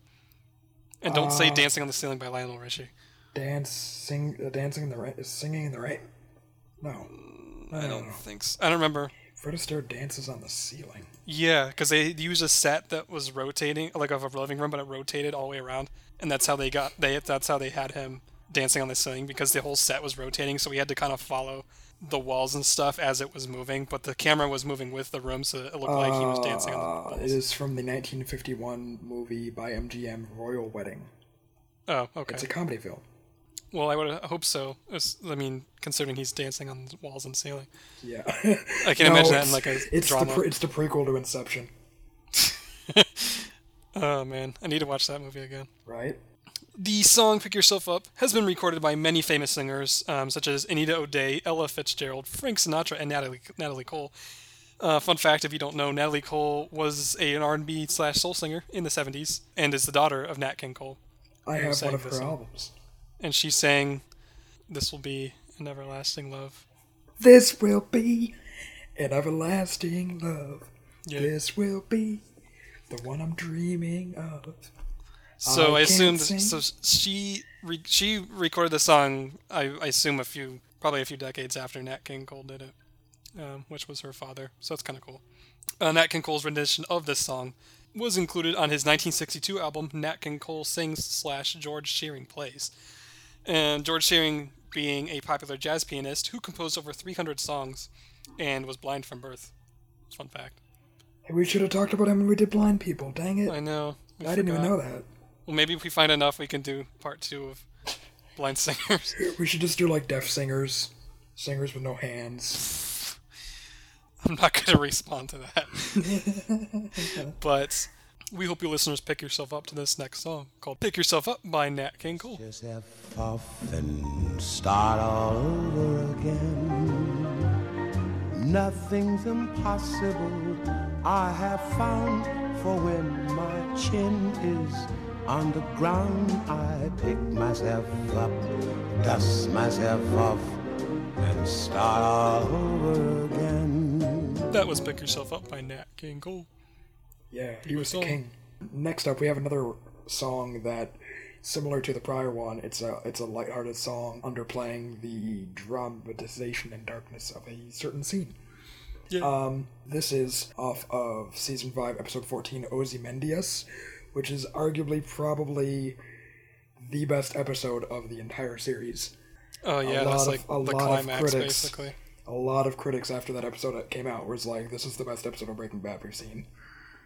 And don't say Uh, "Dancing on the Ceiling" by Lionel Richie. Dance, sing, uh, dancing in the rain, singing in the rain. No, no, I don't no. think so. I don't remember. Fred Astaire dances on the ceiling. Yeah, because they used a set that was rotating, like of a living room, but it rotated all the way around, and that's how they got they. That's how they had him dancing on the ceiling because the whole set was rotating, so we had to kind of follow the walls and stuff as it was moving, but the camera was moving with the room, so it looked like he was dancing on the Uh, walls. it is from the 1951 movie by MGM, Royal Wedding. Oh, okay. It's a comedy film. Well, I would hope so. I mean, considering he's dancing on the walls and ceiling, Yeah, I can No, imagine that in like a it's drama. the pre- it's the prequel to Inception, oh man, I need to watch that movie again. right? The song "Pick Yourself Up" has been recorded by many famous singers, um, such as Anita O'Day, Ella Fitzgerald, Frank Sinatra, and Natalie Natalie Cole. Uh, fun fact: if you don't know, Natalie Cole was a, an R&B slash soul singer in the '70s, and is the daughter of Nat King Cole. I have one of her song? albums. And she sang, "This will be an everlasting love." This will be an everlasting love. This will be the one I'm dreaming of. So I I, assumed can't so she re- she recorded the song. I, I assume a few probably a few decades after Nat King Cole did it, um, which was her father. So that's kind of cool. Uh, Nat King Cole's rendition of this song was included on his 1962 album Nat King Cole Sings slash George Shearing Plays, and George Shearing being a popular jazz pianist who composed over 300 songs and was blind from birth. Fun fact. Hey, we should have talked about him when we did Blind People. Dang it! I know. I didn't even know that. Well, maybe if we find enough, we can do part two of blind singers. We should just do like deaf singers, singers with no hands. I'm not going to respond to that. but we hope you listeners pick yourself up to this next song called Pick Yourself Up by Nat King Cole. yourself off and start all over again. Nothing's impossible, I have found, for when my chin is on the ground, I pick myself up, dust myself off, and start all over again. That was Pick Yourself Up by Nat King Cole. Yeah, he was the song. king. Next up, we have another song that, similar to the prior one, it's a it's a lighthearted song underplaying the dramatization and darkness of a certain scene. Yeah. Um, this is off of season five, episode fourteen, Ozymandias, which is arguably probably the best episode of the entire series. Oh, yeah, lot that's of- like a the lot of climax, critics. basically. A lot of critics after that episode came out was like, "This is the best episode of Breaking Bad we've seen."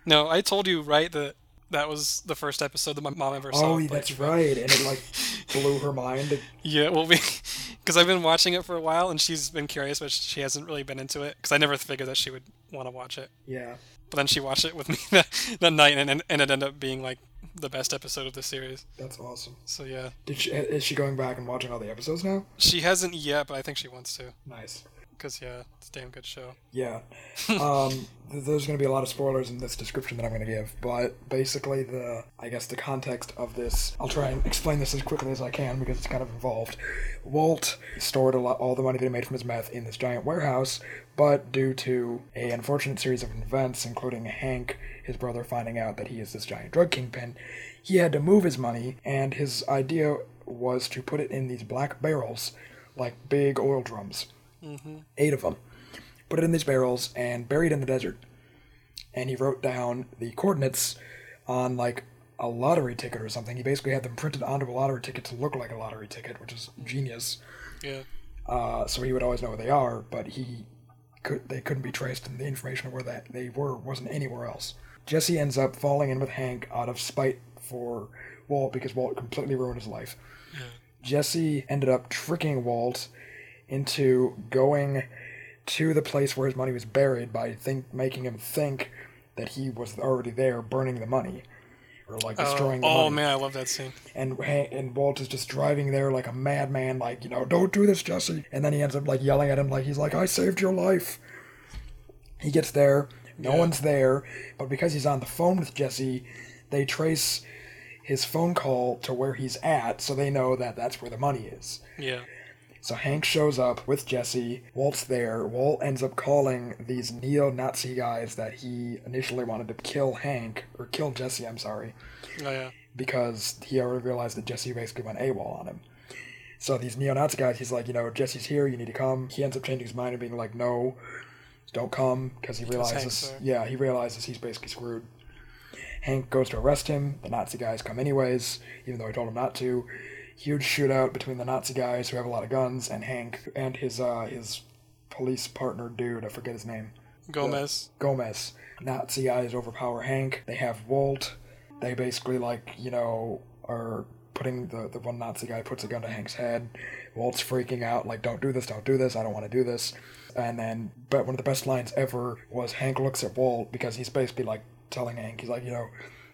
No, I told you, right, that that was the first episode that my mom ever saw. Oh, that's right, and it like blew her mind. Yeah, well, because I've been watching it for a while, and she's been curious, but she hasn't really been into it. Because I never figured that she would want to watch it. Yeah, But then she watched it with me that, that night, and, and and it ended up being like the best episode of the series. that's awesome. So yeah, Did she, is she going back and watching all the episodes now? she hasn't yet, but I think she wants to. Nice. Because yeah, it's a damn good show. Yeah. Um, th- there's going to be a lot of spoilers in this description that I'm going to give, but basically the, I guess the context of this, I'll try and explain this as quickly as I can because it's kind of involved. Walt stored a lot, all the money that he made from his meth in this giant warehouse, but due to a unfortunate series of events, including Hank, his brother, finding out that he is this giant drug kingpin, he had to move his money, and his idea was to put it in these black barrels, like big oil drums. Eight of them put it in these barrels and buried in the desert. And he wrote down the coordinates on like a lottery ticket or something. He basically had them printed onto a lottery ticket to look like a lottery ticket, which is genius. Yeah. Uh, so he would always know where they are, but he could they couldn't be traced, and the information of where that they were wasn't anywhere else. Jesse ends up falling in with Hank out of spite for Walt because Walt completely ruined his life. Yeah. Jesse ended up tricking Walt into going to the place where his money was buried by think making him think that he was already there burning the money or like destroying the oh, money. oh money man, I love that scene. and and Walt is just driving there like a madman, like you know, don't do this, Jesse. And then he ends up like yelling at him, like he's like, I saved your life. He gets there, no one's there, but because he's on the phone with Jesse, they trace his phone call to where he's at, so they know that that's where the money is. Yeah. So Hank shows up with Jesse. Walt's there. Walt ends up calling these neo-Nazi guys that he initially wanted to kill Hank or kill Jesse. I'm sorry Oh yeah. because he already realized that Jesse basically went AWOL on him. So these neo-Nazi guys, he's like, you know, Jesse's here, you need to come. He ends up changing his mind and being like, no, don't come, because he realizes, yeah, he realizes he's basically screwed. Hank goes to arrest him. The Nazi guys come anyways, even though he told him not to. Huge shootout between the Nazi guys who have a lot of guns and Hank and his uh, his police partner dude. I forget his name. Gomez. Gomez. Nazi guys overpower Hank. They have Walt. They basically like you know are putting the the one Nazi guy puts a gun to Hank's head. Walt's freaking out like don't do this, don't do this, I don't want to do this. And then, but one of the best lines ever was Hank looks at Walt because he's basically like telling Hank he's like you know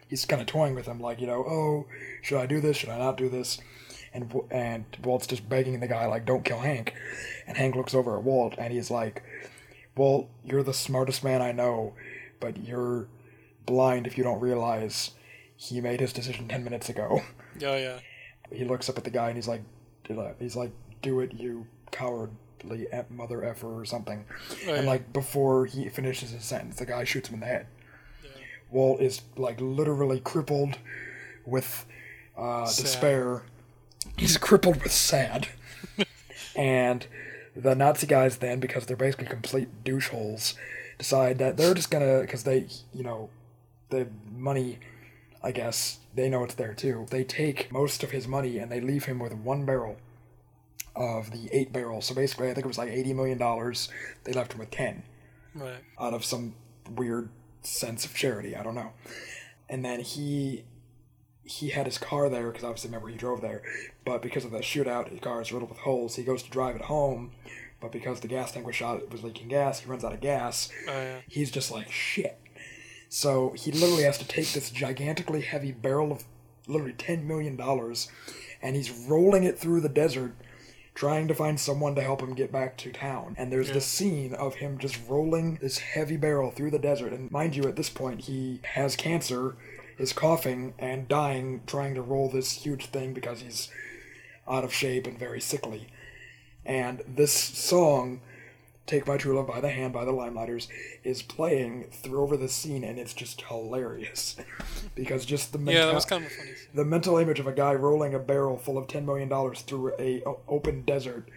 he's kind of toying with him like you know oh should I do this should I not do this and and Walt's just begging the guy like don't kill Hank. And Hank looks over at Walt and he's like Walt you're the smartest man I know but you're blind if you don't realize he made his decision 10 minutes ago. Oh yeah. he looks up at the guy and he's like he's like do it you cowardly e- mother effer or something. Oh, and like before he finishes his sentence the guy shoots him in the head. Walt is like literally crippled with uh, despair he's crippled with sad and the Nazi guys then because they're basically complete douche holes decide that they're just gonna because they you know the money I guess they know it's there too. They take most of his money and they leave him with one barrel of the eight barrels. So basically, I think it was like eighty million dollars. They left him with ten Right. out of some weird sense of charity. I don't know. And then he he had his car there because obviously remember he drove there, but because of the shootout, his car is riddled with holes. He goes to drive it home, but because the gas tank was shot, it was leaking gas. He runs out of gas. Oh yeah. He's just like shit. So he literally has to take this gigantically heavy barrel of literally ten million dollars, and he's rolling it through the desert, trying to find someone to help him get back to town. And there's this scene of him just rolling this heavy barrel through the desert. And mind you, at this point he has cancer, is coughing and dying, trying to roll this huge thing because he's out of shape and very sickly. And this song Take My True Love by the Hand by the Limeliters is playing through over the scene, and it's just hilarious because just the Yeah, mental, that was kind of funny. The mental image of a guy rolling a barrel full of ten million dollars through a o- open desert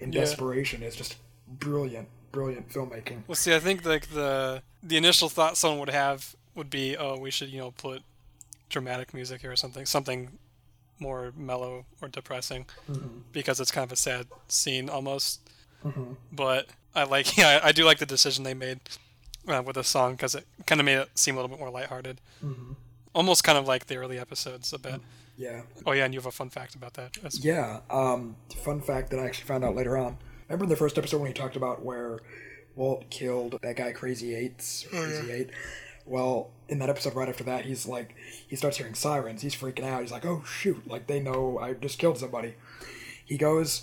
in Yeah. desperation is just brilliant, brilliant filmmaking. Well, see, I think like the the initial thought someone would have would be, oh, we should you know put dramatic music here or something, something more mellow or depressing, because it's kind of a sad scene almost. But I like, yeah, I, do like the decision they made uh, with the song because it kind of made it seem a little bit more lighthearted. almost kind of like the early episodes a bit. Yeah. Oh yeah, and you have a fun fact about that. That's- Yeah. Um, fun fact that I actually found out later on. Remember in the first episode when he talked about where Walt killed that guy Crazy Eights? Crazy Eight. Well, in that episode right after that, he's like, he starts hearing sirens. He's freaking out. He's like, oh shoot! Like they know I just killed somebody. He goes.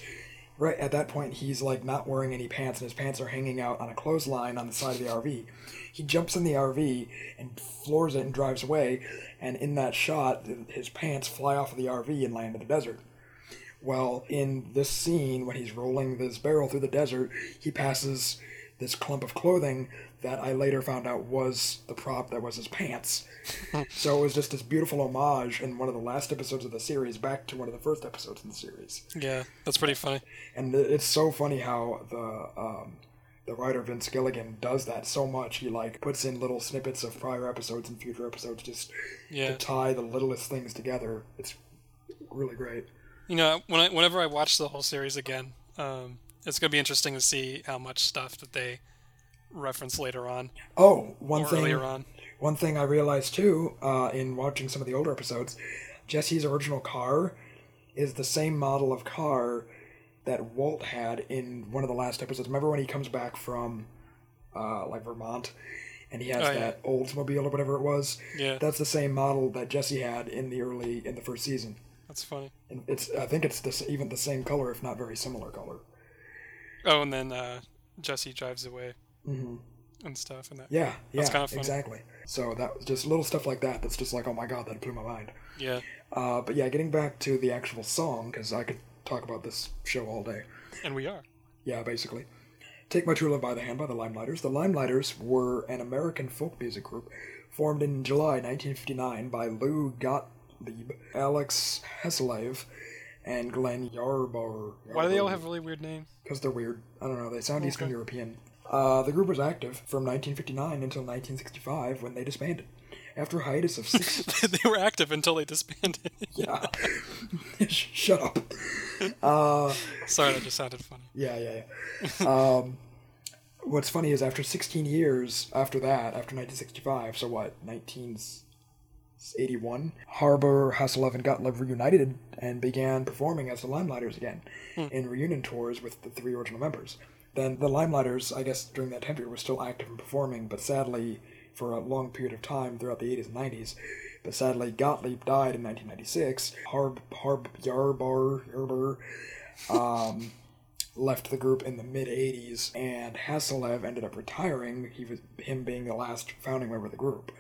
Right at that point, he's like not wearing any pants, and his pants are hanging out on a clothesline on the side of the RV. He jumps in the RV and floors it and drives away. And in that shot, his pants fly off of the RV and land in the desert. Well, in this scene, when he's rolling this barrel through the desert, he passes this clump of clothing that I later found out was the prop that was his pants. so it was just this beautiful homage in one of the last episodes of the series back to one of the first episodes in the series. yeah, that's pretty funny. And it's so funny how the um, the writer Vince Gilligan does that so much. He like puts in little snippets of prior episodes and future episodes just Yeah. to tie the littlest things together. It's really great. You know, when I, whenever I watch the whole series again, um, it's gonna be interesting to see how much stuff that they reference later on Oh, one thing. earlier on. One thing I realized too, uh, in watching some of the older episodes, Jesse's original car is the same model of car that Walt had in one of the last episodes. Remember when he comes back from, uh, like Vermont, and he has Oh, yeah. that Oldsmobile or whatever it was. Yeah. That's the same model that Jesse had in the early in the first season. That's funny. And it's I think it's this even the same color, if not very similar color. Oh, and then uh, Jesse drives away hmm and stuff, and that. Yeah, yeah, That's kinda exactly. So that was just little stuff like that. That's just like, oh my god, that blew my mind. Yeah. Uh, but yeah, getting back to the actual song, because I could talk about this show all day. And we are. Yeah, basically. Take My True Love by the Hand by the Limeliters. The Limeliters were an American folk music group formed in July 1959 by Lou Gottlieb, Alex Hassilev, and Glenn Yarbrough. Why do they all have really weird names? Because they're weird. I don't know. They sound Eastern European. Uh, the group was active from 1959 until 1965 when they disbanded. After a hiatus of six they were active until they disbanded. yeah. Shut up. Uh, Sorry, that just sounded funny. yeah, yeah, yeah. Um, what's funny is after 16 years after that, after 1965, so what, 1981, Harbor, Hasselhoff, and Gottlieb reunited and began performing as the Limeliters again in reunion tours with the three original members. Then the Limeliters, I guess during that time period, were still active and performing, but sadly, for a long period of time throughout the 80s and 90s. But sadly, Gottlieb died in 1996. Harb, Harb, Yarbar, Yarbar, um, left the group in the mid 80s, and Hasselhoff ended up retiring. He was him being the last founding member of the group.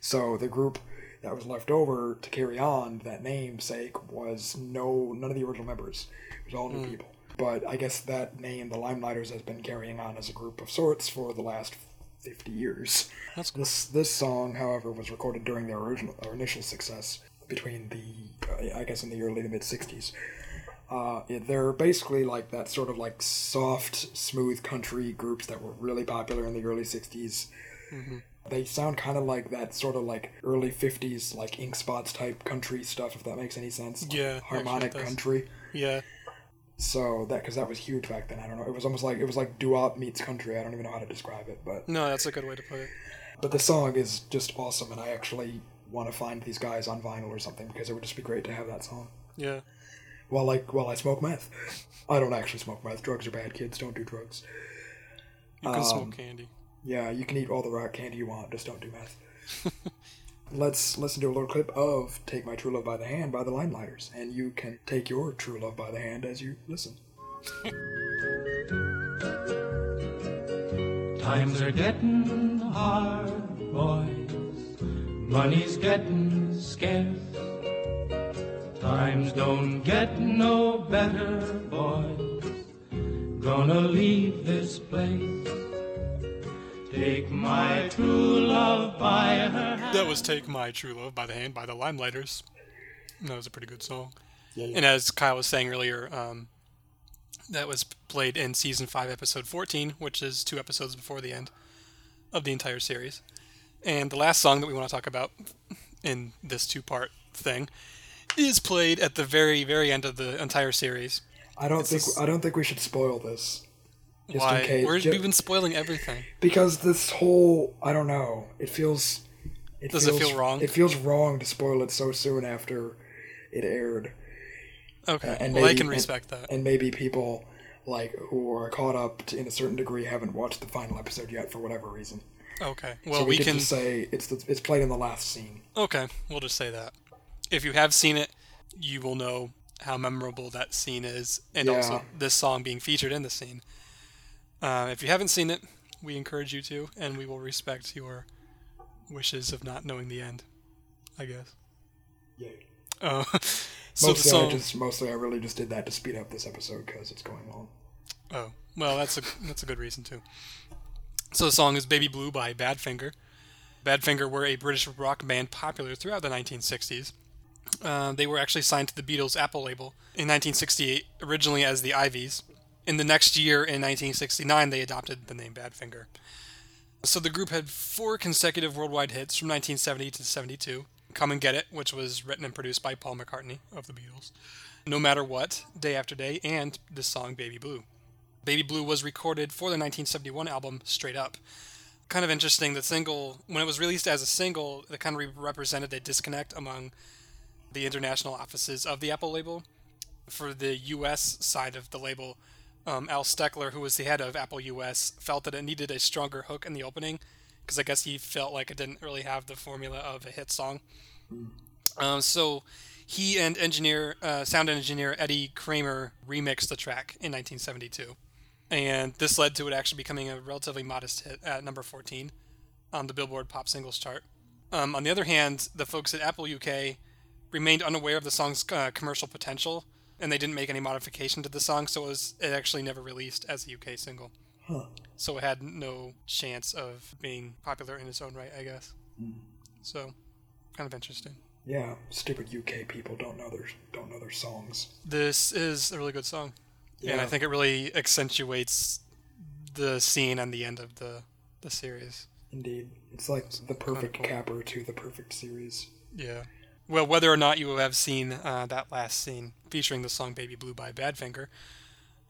So the group that was left over to carry on that namesake was no none of the original members. It was all new people. But I guess that name, the Limeliters, has been carrying on as a group of sorts for the last 50 years. That's This this song, however, was recorded during their original or initial success between the uh, I guess in the early to mid 60s. Uh, they're basically like that sort of like soft, smooth country groups that were really popular in the early 60s. They sound kind of like that sort of like early 50s, like Ink Spots type country stuff, if that makes any sense. Yeah, Harmonic actually it does. country. Yeah. So that, because that was huge back then. I don't know. It was almost like, it was like doo-wop meets country. I don't even know how to describe it, but. No, that's a good way to put it. But the song is just awesome, and I actually want to find these guys on vinyl or something because it would just be great to have that song. Yeah. While like while I smoke meth, I don't actually smoke meth. Drugs are bad. Kids don't do drugs. You can Um, smoke candy. Yeah, you can eat all the rock candy you want, just don't do meth. Let's listen to a little clip of "Take My True Love by the Hand" by the Limeliters, and you can take your true love by the hand as you listen. Times are getting hard, boys. Money's getting scarce. Times don't get no better, boys. Gonna leave this place. Take my true love by her hand. That was Take My True Love by the Hand by the Limeliters. That was a pretty good song. Yeah, yeah. And as Kyle was saying earlier, um, that was played in season 5, episode 14, which is two episodes before the end of the entire series. And the last song that we want to talk about in this two part thing is played at the very, very end of the entire series. I don't It's think just- I don't think we should spoil this. Just Why? in case, We're, ju- we've been spoiling everything. because this whole I don't know. It feels It Does feels, it feel wrong? It feels wrong to spoil it so soon after it aired. Okay. and well, I maybe- can and- respect that. And maybe people like who are caught up to, in a certain degree haven't watched the final episode yet for whatever reason. Okay. Well, so we, we can. to say it's the, it's played in the last scene. Okay, we'll just say that. If you have seen it, you will know how memorable that scene is, and also this song being featured in the scene. Uh, if you haven't seen it, we encourage you to, and we will respect your wishes of not knowing the end. I guess. Yeah. Oh, so Mostly, I song. just mostly I really just did that to speed up this episode because it's going long. Oh, well, that's a that's a good reason too. So the song is "Baby Blue" by Badfinger. Badfinger were a British rock band popular throughout the 1960s. Uh, they were actually signed to the Beatles' Apple label in 1968, originally as the Iveys. In the next year, in 1969, they adopted the name Badfinger. So the group had four consecutive worldwide hits from 1970 to 72. Come and Get It, which was written and produced by Paul McCartney of the Beatles. No Matter What, Day After Day, and the song Baby Blue. Baby Blue was recorded for the 1971 album Straight Up. Kind of interesting, the single, when it was released as a single, it kind of represented a disconnect among the international offices of the Apple label. For the US side of the label, um, Al Steckler, who was the head of Apple US, felt that it needed a stronger hook in the opening because I guess he felt like it didn't really have the formula of a hit song. Um, so he and engineer, uh, sound engineer Eddie Kramer remixed the track in 1972, and this led to it actually becoming a relatively modest hit at number 14 on the Billboard Pop Singles chart. Um, on the other hand, the folks at Apple UK remained unaware of the song's uh, commercial potential, and they didn't make any modification to the song, so it was it actually never released as a UK single. So it had no chance of being popular in its own right, I guess. Hmm. So, kind of interesting. Yeah, stupid UK people don't know their don't know their songs. This is a really good song, yeah. and I think it really accentuates the scene and the end of the the series. Indeed, it's like the perfect cool. capper to the perfect series. Yeah. Well, whether or not you have seen uh, that last scene featuring the song "Baby Blue" by Badfinger,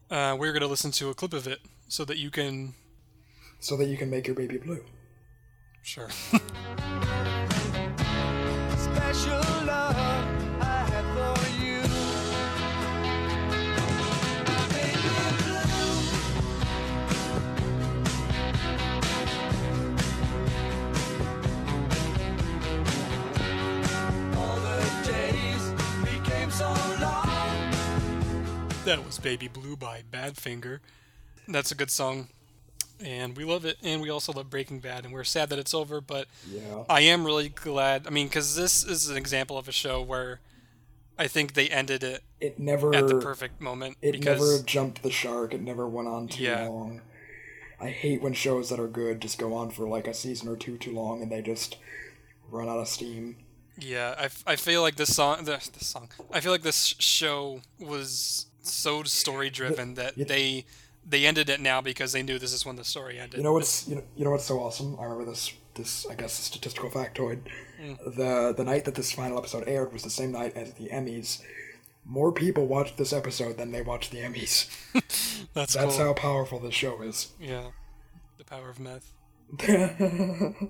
uh, we're going to listen to a clip of it so that you can. So that you can make your baby blue. Sure. that was "Baby Blue" by Badfinger. That's a good song, and we love it. And we also love Breaking Bad, and we're sad that it's over. But Yeah. I am really glad. I mean, because this is an example of a show where I think they ended it It never at the perfect moment. it because never jumped the shark. It never went on too Yeah. long. I hate when shows that are good just go on for like a season or two too long and they just run out of steam. Yeah, I, f- I feel like this song, the, the song, I feel like this show was so story driven that you- they they ended it now because they knew this is when the story ended. You know what's you know, you know what's so awesome? I remember this this I guess statistical factoid. The the night that this final episode aired was the same night as the Emmys. More people watched this episode than they watched the Emmys. that's That's cool. how powerful this show is. Yeah, the power of meth.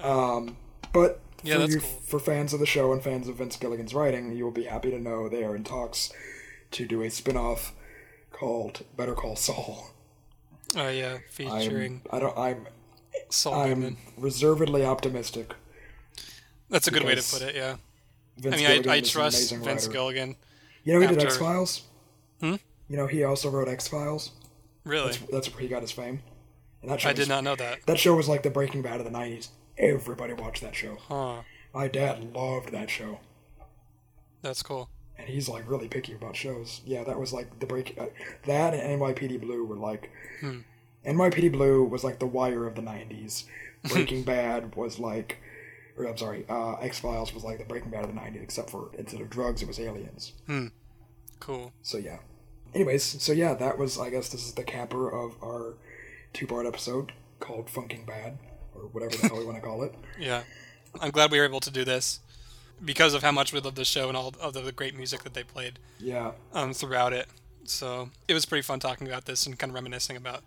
um, but Yeah, for that's you, cool. for fans of the show and fans of Vince Gilligan's writing, you will be happy to know they are in talks to do a spin-off called Better Call Saul. Oh yeah, I'm, featuring I don't. I'm. Saul I'm Goodman. reservedly optimistic. That's a good way to put it. Yeah. Vince I mean, Gilligan I, I trust Vince writer. Gilligan. You know, he did X Files. Hmm? You know, he also wrote X Files. Really, That's, that's where he got his fame. And that show I did not know that. That show was like the Breaking Bad of the '90s. Everybody watched that show. Huh. My dad loved that show, That's cool. And he's like really picky about shows. Yeah, that was like the break. Uh, that and NYPD Blue were like. Hmm. NYPD Blue was like the Wire of the '90s. Breaking Bad was like, or I'm sorry, uh, X Files was like the Breaking Bad of the '90s, except for instead of drugs, it was aliens. Hmm. Cool. So yeah. Anyways, so yeah, that was I guess this is the capper of our two-part episode called "Funking Bad" or whatever the hell we want to call it. Yeah. I'm glad we were able to do this because of how much we love the show and all of the great music that they played Yeah, um, throughout it. So it was pretty fun talking about this and kind of reminiscing about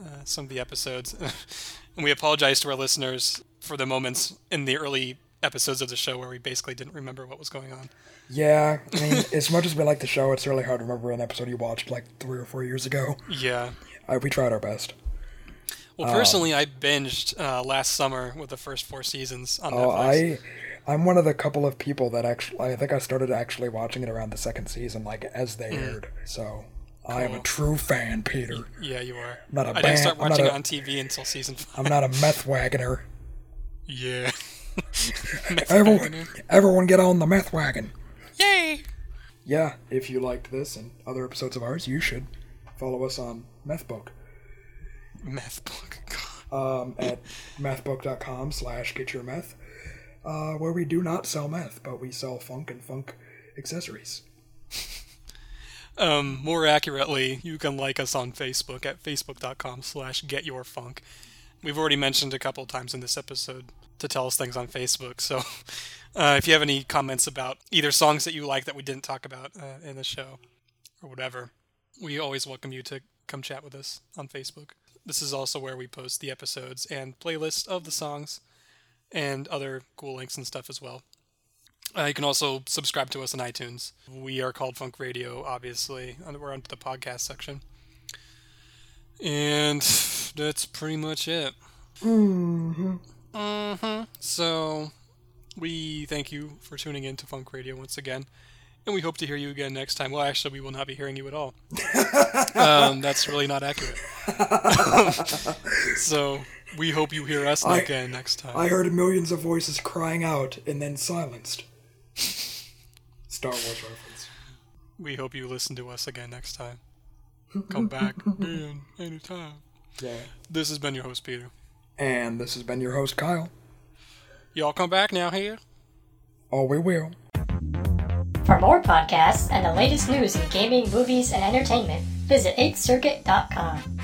uh, some of the episodes, and we apologize to our listeners for the moments in the early episodes of the show where we basically didn't remember what was going on. Yeah, I mean, as much as we like the show, it's really hard to remember an episode you watched like three or four years ago. Yeah. Uh, we tried our best. Well, personally, I binged uh, last summer with the first four seasons on Oh, Netflix. I, I'm one of the couple of people that actually, I think I started actually watching it around the second season, like as they aired. So I am a true fan, Peter. Yeah, you are. not a I didn't band- start I'm not watching it on TV until season five. I'm not a meth wagoner. Yeah. Everyone, everyone, get on the meth wagon. Yay! Yeah, if you liked this and other episodes of ours, you should follow us on Methbook. Meth book. um, at methbook.com slash get your meth, uh, where we do not sell meth, but we sell funk and funk accessories. Um, more accurately, you can like us on Facebook at facebook.com slash getyourfunk. We've already mentioned a couple times in this episode to tell us things on Facebook, so uh, if you have any comments about either songs that you like that we didn't talk about uh, in the show or whatever, we always welcome you to come chat with us on Facebook. This is also where we post the episodes and playlists of the songs and other cool links and stuff as well. Uh, you can also subscribe to us on iTunes. We are called Funk Radio, obviously. We're under the podcast section. And that's pretty much it. Mm-hmm. Mm-hmm. So, we thank you for tuning in to Funk Radio once again. And we hope to hear you again next time. Well, actually, we will not be hearing you at all. um, that's really not accurate. so, we hope you hear us I- again next time. I heard millions of voices crying out and then silenced. Star Wars reference. We hope you listen to us again next time. Come back again anytime. Yeah. This has been your host, Peter. And this has been your host, Kyle. Y'all come back now here. Oh, we will. For more podcasts and the latest news in gaming, movies, and entertainment, visit 8thcircuit.com.